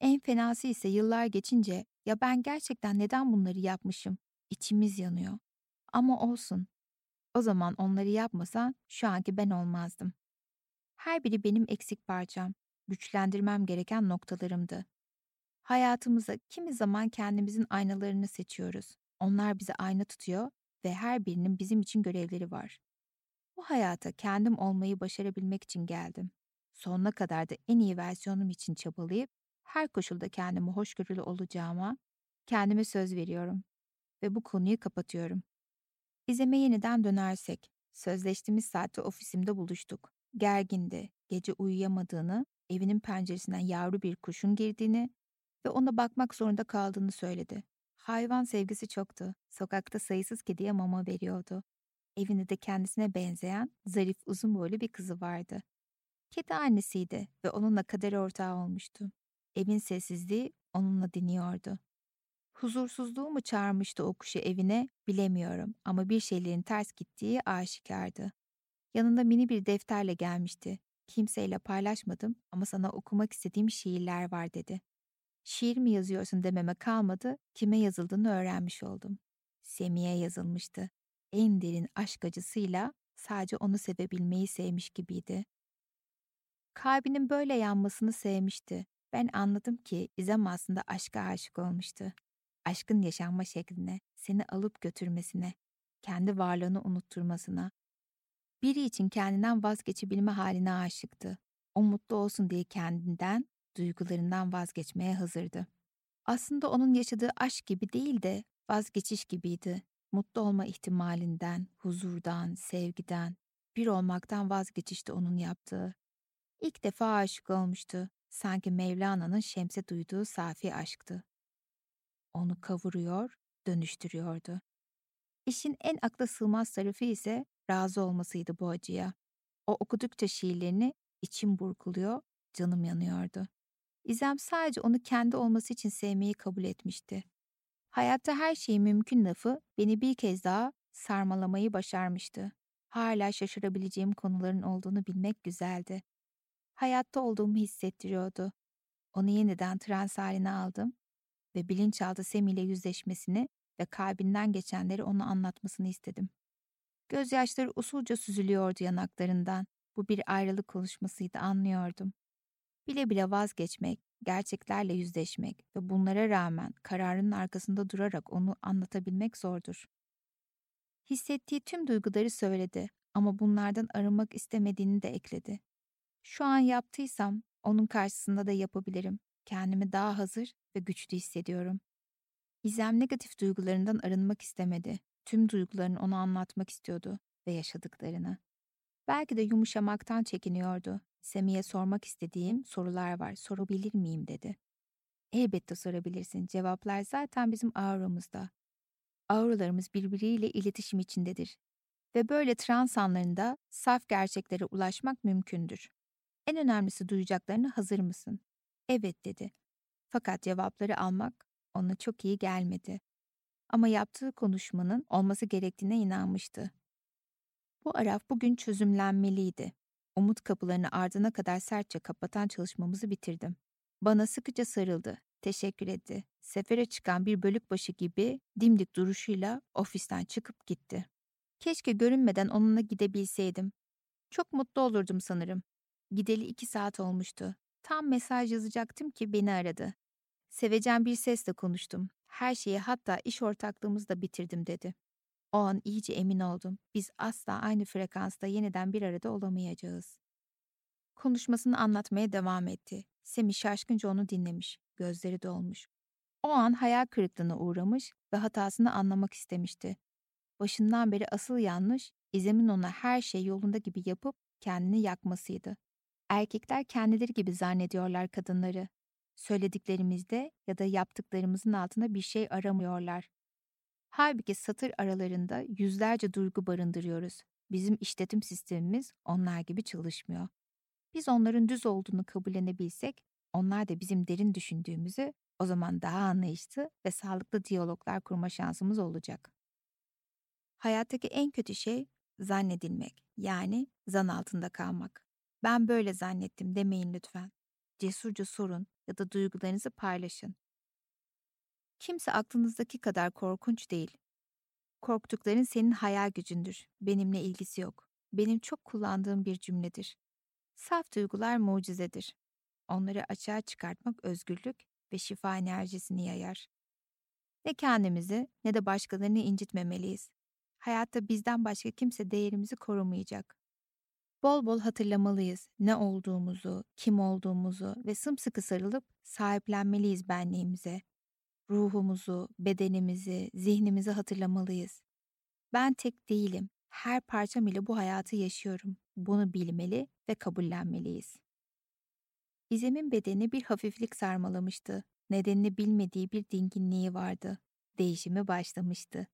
En fenası ise yıllar geçince ya ben gerçekten neden bunları yapmışım? İçimiz yanıyor. Ama olsun. O zaman onları yapmasan şu anki ben olmazdım. Her biri benim eksik parçam, güçlendirmem gereken noktalarımdı. Hayatımıza kimi zaman kendimizin aynalarını seçiyoruz. Onlar bize ayna tutuyor ve her birinin bizim için görevleri var. Bu hayata kendim olmayı başarabilmek için geldim. Sonuna kadar da en iyi versiyonum için çabalayıp her koşulda kendimi hoşgörülü olacağıma kendime söz veriyorum ve bu konuyu kapatıyorum. İzeme yeniden dönersek, sözleştiğimiz saatte ofisimde buluştuk. Gergindi, gece uyuyamadığını, evinin penceresinden yavru bir kuşun girdiğini ve ona bakmak zorunda kaldığını söyledi. Hayvan sevgisi çoktu. Sokakta sayısız kediye mama veriyordu. Evinde de kendisine benzeyen, zarif, uzun boylu bir kızı vardı. Kedi annesiydi ve onunla kader ortağı olmuştu. Evin sessizliği onunla dinliyordu. Huzursuzluğu mu çağırmıştı o kuşu evine bilemiyorum ama bir şeylerin ters gittiği aşikardı. Yanında mini bir defterle gelmişti. Kimseyle paylaşmadım ama sana okumak istediğim şiirler var dedi. Şiir mi yazıyorsun dememe kalmadı, kime yazıldığını öğrenmiş oldum. Semih'e yazılmıştı. En derin aşk acısıyla sadece onu sevebilmeyi sevmiş gibiydi. Kalbinin böyle yanmasını sevmişti. Ben anladım ki İzem aslında aşka aşık olmuştu. Aşkın yaşanma şekline, seni alıp götürmesine, kendi varlığını unutturmasına. Biri için kendinden vazgeçebilme haline aşıktı. O mutlu olsun diye kendinden, duygularından vazgeçmeye hazırdı. Aslında onun yaşadığı aşk gibi değil de vazgeçiş gibiydi. mutlu olma ihtimalinden, huzurdan, sevgiden, bir olmaktan vazgeçişti onun yaptığı. İlk defa aşık olmuştu. Sanki Mevlana'nın Şems'e duyduğu safi aşktı. Onu kavuruyor, dönüştürüyordu. İşin en akla sığmaz tarafı ise razı olmasıydı bu acıya. O okudukça şiirlerini içim burkuluyor, canım yanıyordu. İzem sadece onu kendi olması için sevmeyi kabul etmişti. Hayatta her şey mümkün lafı beni bir kez daha sarmalamayı başarmıştı. Hala şaşırabileceğim konuların olduğunu bilmek güzeldi. Hayatta olduğumu hissettiriyordu. Onu yeniden trans haline aldım ve bilinçaltı Semi ile yüzleşmesini ve kalbinden geçenleri ona anlatmasını istedim. Gözyaşları usulca süzülüyordu yanaklarından. Bu bir ayrılık konuşmasıydı anlıyordum. Bile bile vazgeçmek, gerçeklerle yüzleşmek ve bunlara rağmen kararının arkasında durarak onu anlatabilmek zordur. Hissettiği tüm duyguları söyledi ama bunlardan arınmak istemediğini de ekledi. Şu an yaptıysam onun karşısında da yapabilirim. Kendimi daha hazır ve güçlü hissediyorum. İzem negatif duygularından arınmak istemedi. Tüm duygularını ona anlatmak istiyordu ve yaşadıklarını. Belki de yumuşamaktan çekiniyordu. Semih'e sormak istediğim sorular var, sorabilir miyim dedi. Elbette sorabilirsin, cevaplar zaten bizim auramızda. Auralarımız birbiriyle iletişim içindedir. Ve böyle trans anlarında saf gerçeklere ulaşmak mümkündür. En önemlisi duyacaklarına hazır mısın? Evet dedi. Fakat cevapları almak ona çok iyi gelmedi. Ama yaptığı konuşmanın olması gerektiğine inanmıştı. Bu araf bugün çözümlenmeliydi. Umut kapılarını ardına kadar sertçe kapatan çalışmamızı bitirdim. Bana sıkıca sarıldı. Teşekkür etti. Sefere çıkan bir bölük başı gibi dimdik duruşuyla ofisten çıkıp gitti. Keşke görünmeden onunla gidebilseydim. Çok mutlu olurdum sanırım. Gideli iki saat olmuştu. Tam mesaj yazacaktım ki beni aradı. Sevecen bir sesle konuştum. Her şeyi hatta iş ortaklığımızı da bitirdim dedi. O an iyice emin oldum. Biz asla aynı frekansta yeniden bir arada olamayacağız. Konuşmasını anlatmaya devam etti. Semih şaşkınca onu dinlemiş. Gözleri dolmuş. O an hayal kırıklığına uğramış ve hatasını anlamak istemişti. Başından beri asıl yanlış, İzem'in ona her şey yolunda gibi yapıp kendini yakmasıydı. Erkekler kendileri gibi zannediyorlar kadınları. Söylediklerimizde ya da yaptıklarımızın altında bir şey aramıyorlar. Halbuki satır aralarında yüzlerce duygu barındırıyoruz. Bizim işletim sistemimiz onlar gibi çalışmıyor. Biz onların düz olduğunu kabullenebilsek, onlar da bizim derin düşündüğümüzü o zaman daha anlayışlı ve sağlıklı diyaloglar kurma şansımız olacak. Hayattaki en kötü şey zannedilmek, yani zan altında kalmak. Ben böyle zannettim demeyin lütfen. Cesurca sorun ya da duygularınızı paylaşın. Kimse aklınızdaki kadar korkunç değil. Korktukların senin hayal gücündür. Benimle ilgisi yok. Benim çok kullandığım bir cümledir. Saf duygular mucizedir. Onları açığa çıkartmak özgürlük ve şifa enerjisini yayar. Ne kendimizi ne de başkalarını incitmemeliyiz. Hayatta bizden başka kimse değerimizi korumayacak. Bol bol hatırlamalıyız ne olduğumuzu, kim olduğumuzu ve sımsıkı sarılıp sahiplenmeliyiz benliğimize, ruhumuzu, bedenimizi, zihnimizi hatırlamalıyız. Ben tek değilim. Her parçam ile bu hayatı yaşıyorum. Bunu bilmeli ve kabullenmeliyiz. İzem'in bedeni bir hafiflik sarmalamıştı. Nedenini bilmediği bir dinginliği vardı. Değişimi başlamıştı.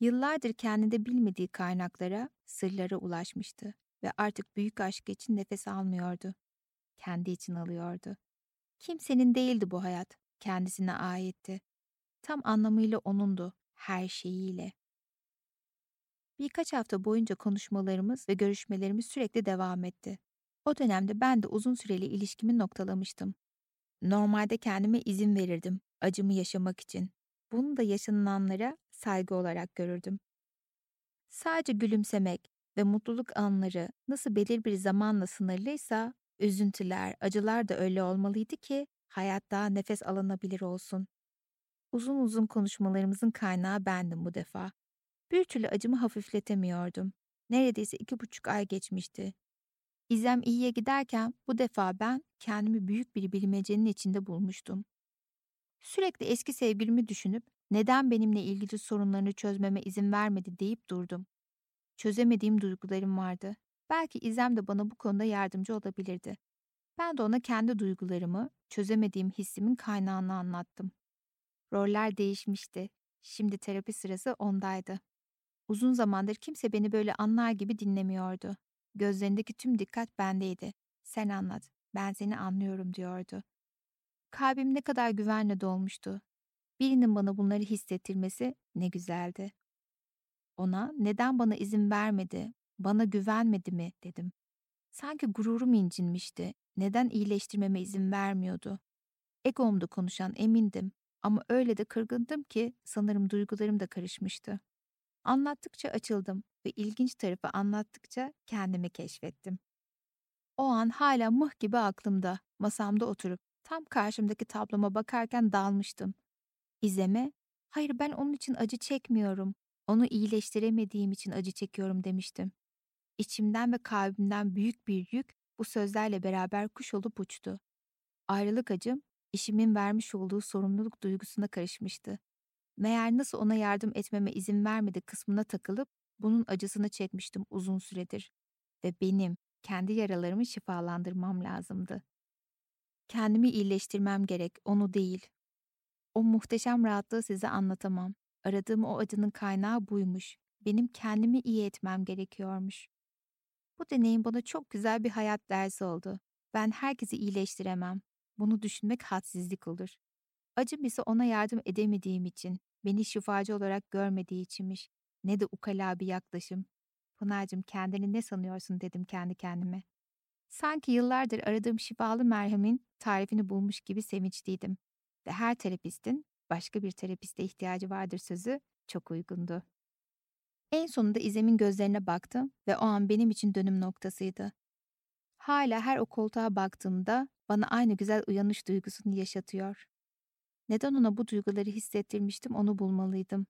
Yıllardır kendinde bilmediği kaynaklara, sırlara ulaşmıştı ve artık büyük aşk için nefes almıyordu. Kendi için alıyordu. Kimsenin değildi bu hayat kendisine aitti. Tam anlamıyla onundu, her şeyiyle. Birkaç hafta boyunca konuşmalarımız ve görüşmelerimiz sürekli devam etti. O dönemde ben de uzun süreli ilişkimi noktalamıştım. Normalde kendime izin verirdim acımı yaşamak için. Bunu da yaşananlara saygı olarak görürdüm. Sadece gülümsemek ve mutluluk anları nasıl belirli bir zamanla sınırlıysa, üzüntüler, acılar da öyle olmalıydı ki hayat daha nefes alınabilir olsun. Uzun uzun konuşmalarımızın kaynağı bendim bu defa. Bir türlü acımı hafifletemiyordum. Neredeyse iki buçuk ay geçmişti. İzem iyiye giderken bu defa ben kendimi büyük bir bilmecenin içinde bulmuştum. Sürekli eski sevgilimi düşünüp Neden benimle ilgili sorunlarını çözmeme izin vermedi deyip durdum. Çözemediğim duygularım vardı. Belki İzem de bana bu konuda yardımcı olabilirdi. Ben de ona kendi duygularımı, çözemediğim hissimin kaynağını anlattım. Roller değişmişti. Şimdi terapi sırası ondaydı. Uzun zamandır kimse beni böyle anlar gibi dinlemiyordu. Gözlerindeki tüm dikkat bendeydi. Sen anlat, ben seni anlıyorum diyordu. Kalbim ne kadar güvenle dolmuştu. Birinin bana bunları hissettirmesi ne güzeldi. Ona neden bana izin vermedi, bana güvenmedi mi dedim. Sanki gururum incinmişti. Neden iyileştirmeme izin vermiyordu? Egomda konuşan emindim ama öyle de kırgındım ki sanırım duygularım da karışmıştı. Anlattıkça açıldım ve ilginç tarafı anlattıkça kendimi keşfettim. O an hala mıh gibi aklımda, masamda oturup tam karşımdaki tabloma bakarken dalmıştım. İzeme, hayır ben onun için acı çekmiyorum, onu iyileştiremediğim için acı çekiyorum demiştim. İçimden ve kalbimden büyük bir yük bu sözlerle beraber kuş olup uçtu. Ayrılık acım, işimin vermiş olduğu sorumluluk duygusuna karışmıştı. Meğer nasıl ona yardım etmeme izin vermedi kısmına takılıp bunun acısını çekmiştim uzun süredir. Ve benim kendi yaralarımı şifalandırmam lazımdı. Kendimi iyileştirmem gerek, onu değil. O muhteşem rahatlığı size anlatamam. Aradığım o acının kaynağı buymuş. Benim kendimi iyi etmem gerekiyormuş. Bu deneyim bana çok güzel bir hayat dersi oldu. Ben herkesi iyileştiremem. Bunu düşünmek hadsizlik olur. Acım ise ona yardım edemediğim için, beni şifacı olarak görmediği içinmiş. Ne de ukala bir yaklaşım. Pınar'cığım kendini ne sanıyorsun dedim kendi kendime. Sanki yıllardır aradığım şifalı merhemin tarifini bulmuş gibi sevinçliydim. Ve her terapistin başka bir terapiste ihtiyacı vardır sözü çok uygundu. En sonunda İzem'in gözlerine baktım ve o an benim için dönüm noktasıydı. Hala her o koltuğa baktığımda bana aynı güzel uyanış duygusunu yaşatıyor. Neden ona bu duyguları hissettirmiştim onu bulmalıydım.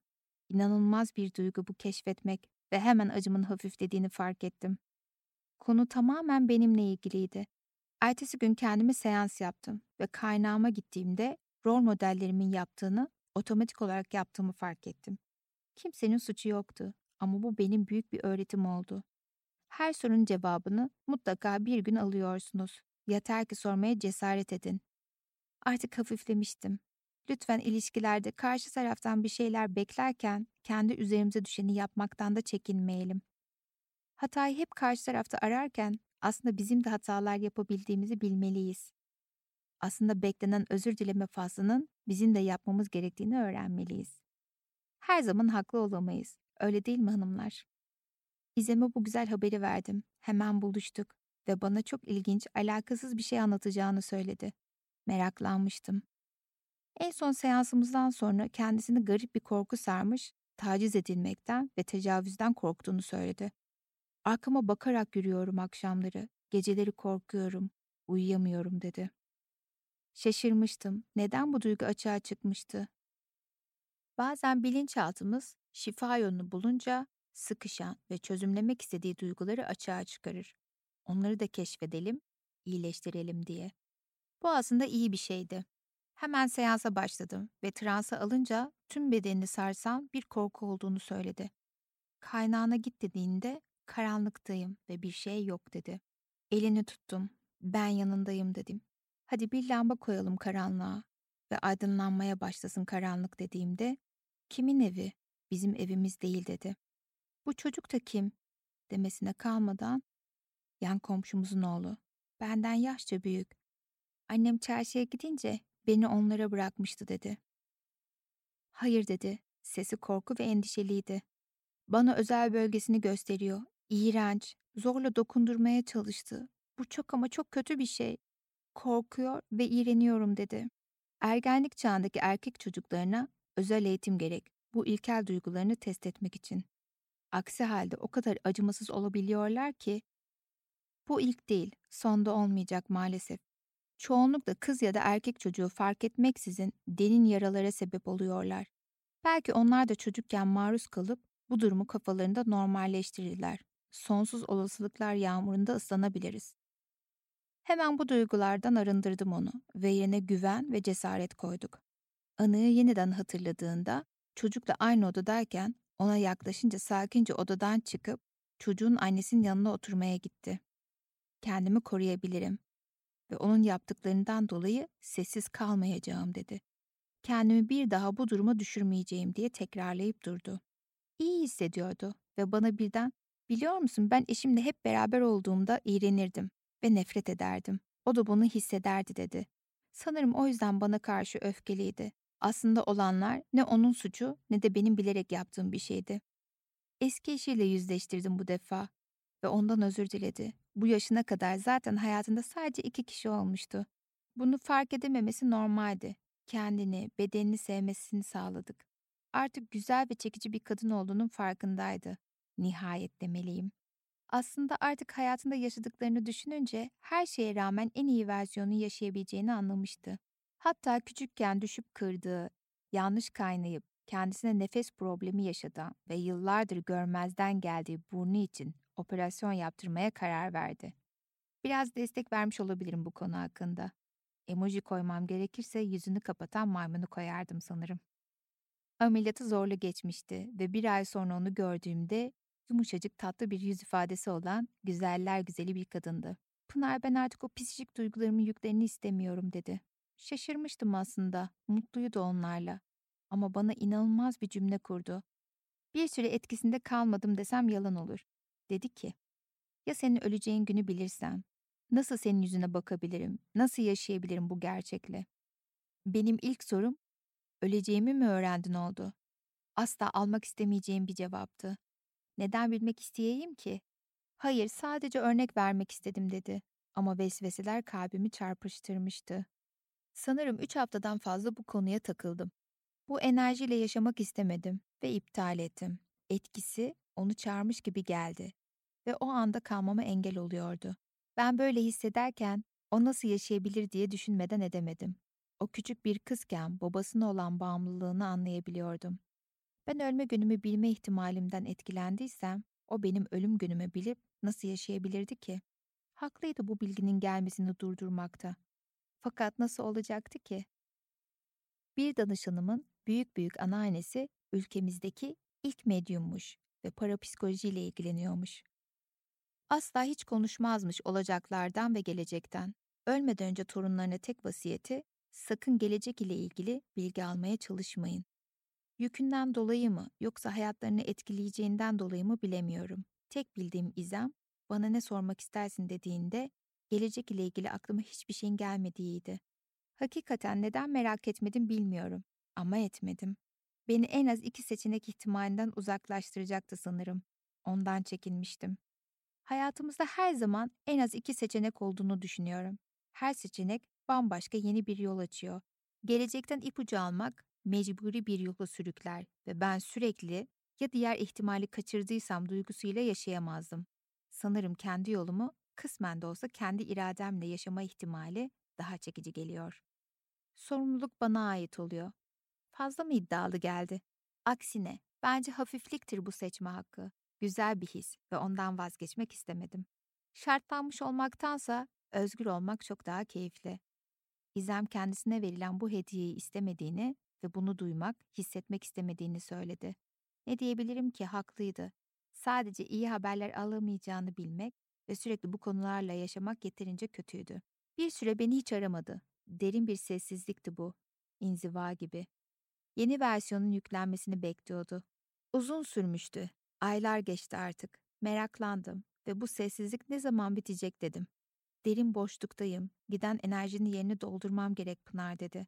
İnanılmaz bir duygu bu keşfetmek ve hemen acımın hafiflediğini fark ettim. Konu tamamen benimle ilgiliydi. Ertesi gün kendime seans yaptım ve kaynağıma gittiğimde rol modellerimin yaptığını otomatik olarak yaptığımı fark ettim. Kimsenin suçu yoktu ama bu benim büyük bir öğretim oldu. Her sorunun cevabını mutlaka bir gün alıyorsunuz. Yeter ki sormaya cesaret edin. Artık hafiflemiştim. Lütfen ilişkilerde karşı taraftan bir şeyler beklerken kendi üzerimize düşeni yapmaktan da çekinmeyelim. Hatayı hep karşı tarafta ararken aslında bizim de hatalar yapabildiğimizi bilmeliyiz. Aslında beklenen özür dileme faslının bizim de yapmamız gerektiğini öğrenmeliyiz. Her zaman haklı olamayız. Öyle değil mi hanımlar? İzem'e bu güzel haberi verdim. Hemen buluştuk ve bana çok ilginç, alakasız bir şey anlatacağını söyledi. Meraklanmıştım. En son seansımızdan sonra kendisini garip bir korku sarmış, taciz edilmekten ve tecavüzden korktuğunu söyledi. Arkama bakarak yürüyorum akşamları, geceleri korkuyorum, uyuyamıyorum dedi. Şaşırmıştım. Neden bu duygu açığa çıkmıştı? Bazen bilinçaltımız şifa yolunu bulunca sıkışan ve çözümlemek istediği duyguları açığa çıkarır. Onları da keşfedelim, iyileştirelim diye. Bu aslında iyi bir şeydi. Hemen seansa başladım ve transa alınca tüm bedenini sarsan bir korku olduğunu söyledi. Kaynağına git dediğinde karanlıktayım ve bir şey yok dedi. Elini tuttum. Ben yanındayım dedim. Hadi bir lamba koyalım karanlığa ve aydınlanmaya başlasın karanlık dediğimde kimin evi? Bizim evimiz değil dedi. Bu çocuk da kim? demesine kalmadan yan komşumuzun oğlu. Benden yaşça büyük. Annem çarşıya gidince beni onlara bırakmıştı dedi. Hayır dedi. Sesi korku ve endişeliydi. Bana özel bölgesini gösteriyor. İğrenç. Zorla dokundurmaya çalıştı. Bu çok ama çok kötü bir şey. Korkuyor ve iğreniyorum dedi. Ergenlik çağındaki erkek çocuklarına özel eğitim gerek. Bu ilkel duygularını test etmek için. Aksi halde o kadar acımasız olabiliyorlar ki bu ilk değil, sonda olmayacak maalesef. Çoğunlukla kız ya da erkek çocuğu fark etmeksizin derin yaralara sebep oluyorlar. Belki onlar da çocukken maruz kalıp bu durumu kafalarında normalleştirirler. Sonsuz olasılıklar yağmurunda ıslanabiliriz. Hemen bu duygulardan arındırdım onu ve yerine güven ve cesaret koyduk. Anıyı yeniden hatırladığında çocukla aynı odadayken ona yaklaşınca sakince odadan çıkıp çocuğun annesinin yanına oturmaya gitti. Kendimi koruyabilirim ve onun yaptıklarından dolayı sessiz kalmayacağım dedi. Kendimi bir daha bu duruma düşürmeyeceğim diye tekrarlayıp durdu. İyi hissediyordu ve bana birden biliyor musun ben eşimle hep beraber olduğumda iğrenirdim ve nefret ederdim. O da bunu hissederdi dedi. Sanırım o yüzden bana karşı öfkeliydi. Aslında olanlar ne onun suçu ne de benim bilerek yaptığım bir şeydi. Eski eşiyle yüzleştirdim bu defa ve ondan özür diledi. Bu yaşına kadar zaten hayatında sadece iki kişi olmuştu. Bunu fark edememesi normaldi. Kendini, bedenini sevmesini sağladık. Artık güzel ve çekici bir kadın olduğunun farkındaydı. Nihayet demeliyim. Aslında artık hayatında yaşadıklarını düşününce her şeye rağmen en iyi versiyonu yaşayabileceğini anlamıştı. Hatta küçükken düşüp kırdığı, yanlış kaynayıp kendisine nefes problemi yaşadan ve yıllardır görmezden geldiği burnu için operasyon yaptırmaya karar verdi. Biraz destek vermiş olabilirim bu konu hakkında. Emoji koymam gerekirse yüzünü kapatan maymunu koyardım sanırım. Ameliyatı zorlu geçmişti ve bir ay sonra onu gördüğümde yumuşacık tatlı bir yüz ifadesi olan güzeller güzeli bir kadındı. Pınar ben artık o pisicik duygularımın yüklerini istemiyorum dedi. Şaşırmıştım aslında, mutluydu onlarla. Ama bana inanılmaz bir cümle kurdu. Bir süre etkisinde kalmadım desem yalan olur. Dedi ki, ya senin öleceğin günü bilirsem, nasıl senin yüzüne bakabilirim, nasıl yaşayabilirim bu gerçekle? Benim ilk sorum, öleceğimi mi öğrendin oldu? Asla almak istemeyeceğim bir cevaptı. Neden bilmek isteyeyim ki? Hayır, sadece örnek vermek istedim dedi. Ama vesveseler kalbimi çarpıştırmıştı. Sanırım üç haftadan fazla bu konuya takıldım. Bu enerjiyle yaşamak istemedim ve iptal ettim. Etkisi onu çağırmış gibi geldi ve o anda kalmama engel oluyordu. Ben böyle hissederken o nasıl yaşayabilir diye düşünmeden edemedim. O küçük bir kızken babasına olan bağımlılığını anlayabiliyordum. Ben ölme günümü bilme ihtimalimden etkilendiysem, o benim ölüm günümü bilip nasıl yaşayabilirdi ki? Haklıydı bu bilginin gelmesini durdurmakta. Fakat nasıl olacaktı ki? Bir danışanımın büyük büyük anneannesi ülkemizdeki ilk medyummuş ve parapsikolojiyle ilgileniyormuş. Asla hiç konuşmazmış olacaklardan ve gelecekten. Ölmeden önce torunlarına tek vasiyeti, sakın gelecek ile ilgili bilgi almaya çalışmayın. Yükünden dolayı mı yoksa hayatlarını etkileyeceğinden dolayı mı bilemiyorum. Tek bildiğim izem, bana ne sormak istersin dediğinde gelecek ile ilgili aklıma hiçbir şeyin gelmediğiydi. Hakikaten neden merak etmedim bilmiyorum ama etmedim. Beni en az iki seçenek ihtimalinden uzaklaştıracaktı sanırım. Ondan çekinmiştim. Hayatımızda her zaman en az iki seçenek olduğunu düşünüyorum. Her seçenek bambaşka yeni bir yol açıyor. Gelecekten ipucu almak mecburi bir yola sürükler ve ben sürekli ya diğer ihtimali kaçırdıysam duygusuyla yaşayamazdım. Sanırım kendi yolumu kısmen de olsa kendi irademle yaşama ihtimali daha çekici geliyor. Sorumluluk bana ait oluyor. Fazla mı iddialı geldi? Aksine bence hafifliktir bu seçme hakkı. Güzel bir his ve ondan vazgeçmek istemedim. Şartlanmış olmaktansa özgür olmak çok daha keyifli. İzem kendisine verilen bu hediyeyi istemediğini ve bunu duymak, hissetmek istemediğini söyledi. Ne diyebilirim ki haklıydı. Sadece iyi haberler alamayacağını bilmek ve sürekli bu konularla yaşamak yeterince kötüydü. Bir süre beni hiç aramadı. Derin bir sessizlikti bu. İnziva gibi. Yeni versiyonun yüklenmesini bekliyordu. Uzun sürmüştü. Aylar geçti artık. Meraklandım ve bu sessizlik ne zaman bitecek dedim. Derin boşluktayım. Giden enerjinin yerini doldurmam gerek Pınar dedi.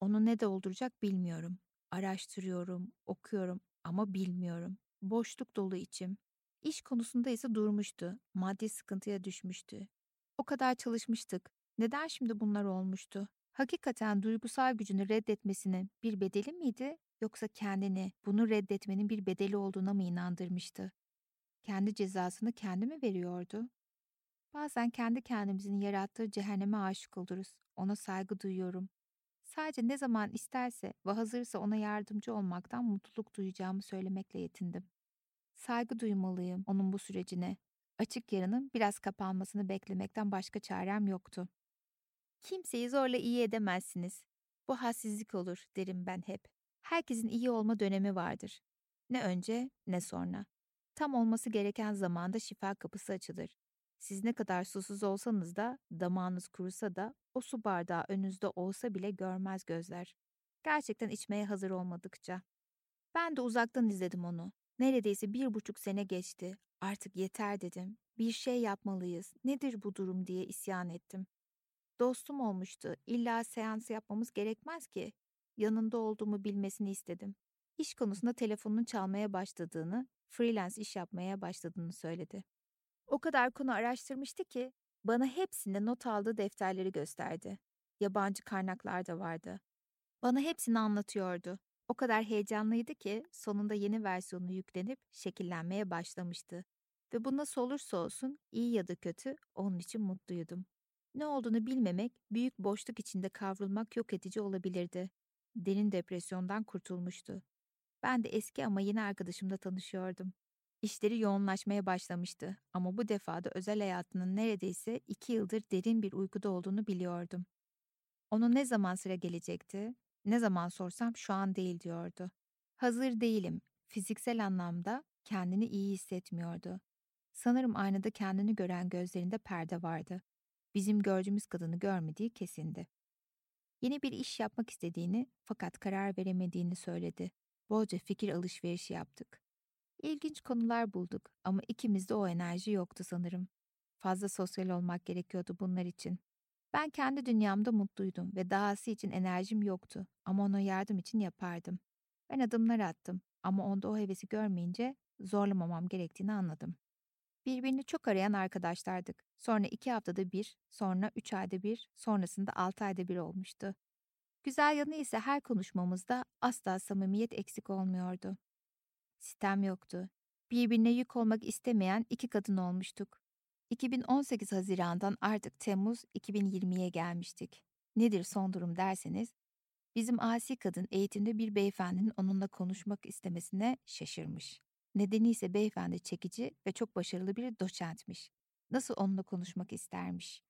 Onu ne dolduracak bilmiyorum. Araştırıyorum, okuyorum ama bilmiyorum. Boşluk dolu içim. İş konusunda ise durmuştu. Maddi sıkıntıya düşmüştü. O kadar çalışmıştık. Neden şimdi bunlar olmuştu? Hakikaten duygusal gücünü reddetmesinin bir bedeli miydi yoksa kendini bunu reddetmenin bir bedeli olduğuna mı inandırmıştı? Kendi cezasını kendi mi veriyordu? Bazen kendi kendimizin yarattığı cehenneme aşık oluruz. Ona saygı duyuyorum. Sadece ne zaman isterse ve hazırsa ona yardımcı olmaktan mutluluk duyacağımı söylemekle yetindim. Saygı duymalıyım onun bu sürecine. Açık yarının biraz kapanmasını beklemekten başka çarem yoktu. Kimseyi zorla iyi edemezsiniz. Bu hassizlik olur derim ben hep. Herkesin iyi olma dönemi vardır. Ne önce ne sonra. Tam olması gereken zamanda şifa kapısı açılır. Siz ne kadar susuz olsanız da, damağınız kurusa da, o su bardağı önünüzde olsa bile görmez gözler. Gerçekten içmeye hazır olmadıkça. Ben de uzaktan izledim onu. Neredeyse bir buçuk sene geçti. Artık yeter dedim. Bir şey yapmalıyız. Nedir bu durum diye isyan ettim. Dostum olmuştu. İlla seans yapmamız gerekmez ki. Yanında olduğumu bilmesini istedim. İş konusunda telefonunun çalmaya başladığını, freelance iş yapmaya başladığını söyledi. O kadar konu araştırmıştı ki bana hepsinde not aldığı defterleri gösterdi. Yabancı kaynaklar da vardı. Bana hepsini anlatıyordu. O kadar heyecanlıydı ki sonunda yeni versiyonu yüklenip şekillenmeye başlamıştı. Ve bu nasıl olursa olsun iyi ya da kötü onun için mutluydum. Ne olduğunu bilmemek, büyük boşluk içinde kavrulmak yok edici olabilirdi. Derin depresyondan kurtulmuştu. Ben de eski ama yeni arkadaşımla tanışıyordum. İşleri yoğunlaşmaya başlamıştı ama bu defa da özel hayatının neredeyse iki yıldır derin bir uykuda olduğunu biliyordum. Onun ne zaman sıra gelecekti? Ne zaman sorsam şu an değil diyordu. Hazır değilim. Fiziksel anlamda kendini iyi hissetmiyordu. Sanırım aynada kendini gören gözlerinde perde vardı. Bizim gördüğümüz kadını görmediği kesindi. Yeni bir iş yapmak istediğini fakat karar veremediğini söyledi. Bolca fikir alışverişi yaptık. İlginç konular bulduk ama ikimizde o enerji yoktu sanırım. Fazla sosyal olmak gerekiyordu bunlar için. Ben kendi dünyamda mutluydum ve dahası için enerjim yoktu ama ona yardım için yapardım. Ben adımlar attım ama onda o hevesi görmeyince zorlamamam gerektiğini anladım. Birbirini çok arayan arkadaşlardık. Sonra iki haftada bir, sonra üç ayda bir, sonrasında altı ayda bir olmuştu. Güzel yanı ise her konuşmamızda asla samimiyet eksik olmuyordu. Sistem yoktu. Birbirine yük olmak istemeyen iki kadın olmuştuk. 2018 Haziran'dan artık Temmuz 2020'ye gelmiştik. Nedir son durum derseniz, bizim asi kadın eğitimde bir beyefendinin onunla konuşmak istemesine şaşırmış. Nedeni ise beyefendi çekici ve çok başarılı bir doçentmiş. Nasıl onunla konuşmak istermiş?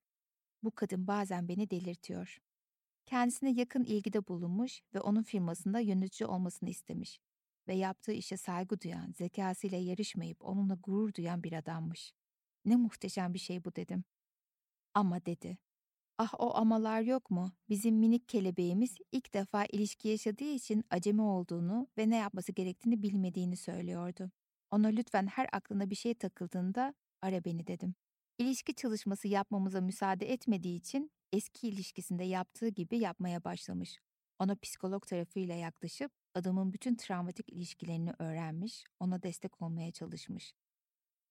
Bu kadın bazen beni delirtiyor. Kendisine yakın ilgide bulunmuş ve onun firmasında yönetici olmasını istemiş ve yaptığı işe saygı duyan, zekasıyla yarışmayıp onunla gurur duyan bir adammış. Ne muhteşem bir şey bu dedim. Ama dedi. Ah o amalar yok mu? Bizim minik kelebeğimiz ilk defa ilişki yaşadığı için acemi olduğunu ve ne yapması gerektiğini bilmediğini söylüyordu. Ona lütfen her aklına bir şey takıldığında ara beni dedim. İlişki çalışması yapmamıza müsaade etmediği için eski ilişkisinde yaptığı gibi yapmaya başlamış. Ona psikolog tarafıyla yaklaşıp adamın bütün travmatik ilişkilerini öğrenmiş, ona destek olmaya çalışmış.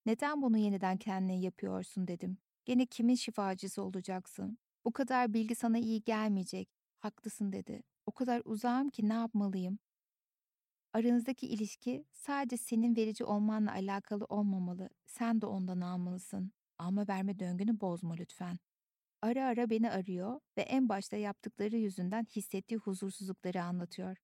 Neden bunu yeniden kendine yapıyorsun dedim. Gene kimin şifacısı olacaksın? Bu kadar bilgi sana iyi gelmeyecek. Haklısın dedi. O kadar uzağım ki ne yapmalıyım? Aranızdaki ilişki sadece senin verici olmanla alakalı olmamalı. Sen de ondan almalısın. Alma verme döngünü bozma lütfen. Ara ara beni arıyor ve en başta yaptıkları yüzünden hissettiği huzursuzlukları anlatıyor.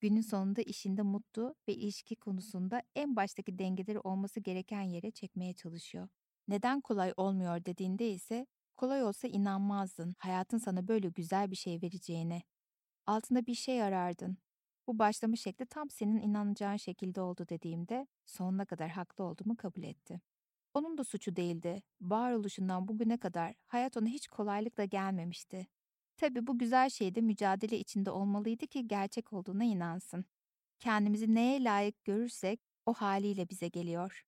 Günün sonunda işinde mutlu ve ilişki konusunda en baştaki dengeleri olması gereken yere çekmeye çalışıyor. Neden kolay olmuyor dediğinde ise kolay olsa inanmazdın hayatın sana böyle güzel bir şey vereceğine. Altında bir şey arardın. Bu başlama şekli tam senin inanacağın şekilde oldu dediğimde sonuna kadar haklı olduğumu kabul etti. Onun da suçu değildi. Varoluşundan bugüne kadar hayat ona hiç kolaylıkla gelmemişti. Tabii bu güzel şeyde mücadele içinde olmalıydı ki gerçek olduğuna inansın. Kendimizi neye layık görürsek o haliyle bize geliyor.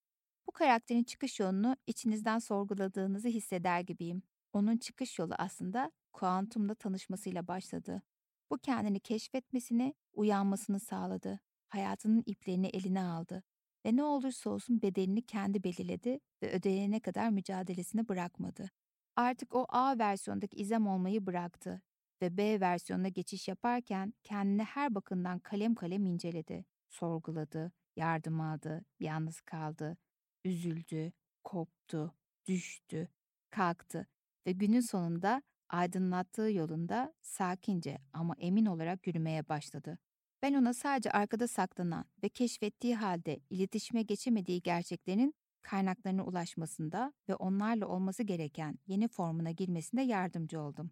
Bu karakterin çıkış yolunu içinizden sorguladığınızı hisseder gibiyim. Onun çıkış yolu aslında kuantumla tanışmasıyla başladı. Bu kendini keşfetmesini, uyanmasını sağladı. Hayatının iplerini eline aldı ve ne olursa olsun bedelini kendi belirledi ve ödeyene kadar mücadelesini bırakmadı. Artık o A versiyondaki izem olmayı bıraktı ve B versiyonuna geçiş yaparken kendini her bakımdan kalem kalem inceledi, sorguladı, yardım aldı, yalnız kaldı, üzüldü, koptu, düştü, kalktı ve günün sonunda aydınlattığı yolunda sakince ama emin olarak yürümeye başladı. Ben ona sadece arkada saklanan ve keşfettiği halde iletişime geçemediği gerçeklerin kaynaklarına ulaşmasında ve onlarla olması gereken yeni formuna girmesinde yardımcı oldum.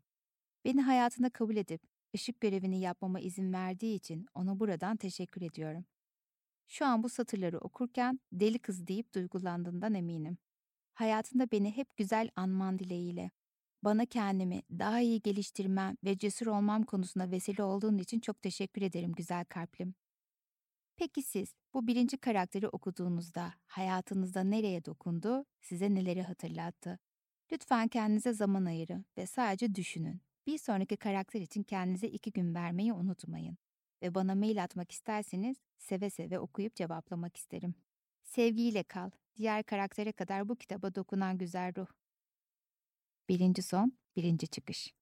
Beni hayatına kabul edip ışık görevini yapmama izin verdiği için ona buradan teşekkür ediyorum. Şu an bu satırları okurken deli kız deyip duygulandığından eminim. Hayatında beni hep güzel anman dileğiyle. Bana kendimi daha iyi geliştirmem ve cesur olmam konusunda vesile olduğun için çok teşekkür ederim güzel kalplim. Peki siz bu birinci karakteri okuduğunuzda hayatınızda nereye dokundu, size neleri hatırlattı? Lütfen kendinize zaman ayırın ve sadece düşünün. Bir sonraki karakter için kendinize iki gün vermeyi unutmayın. Ve bana mail atmak isterseniz seve seve okuyup cevaplamak isterim. Sevgiyle kal. Diğer karaktere kadar bu kitaba dokunan güzel ruh. Birinci son, birinci çıkış.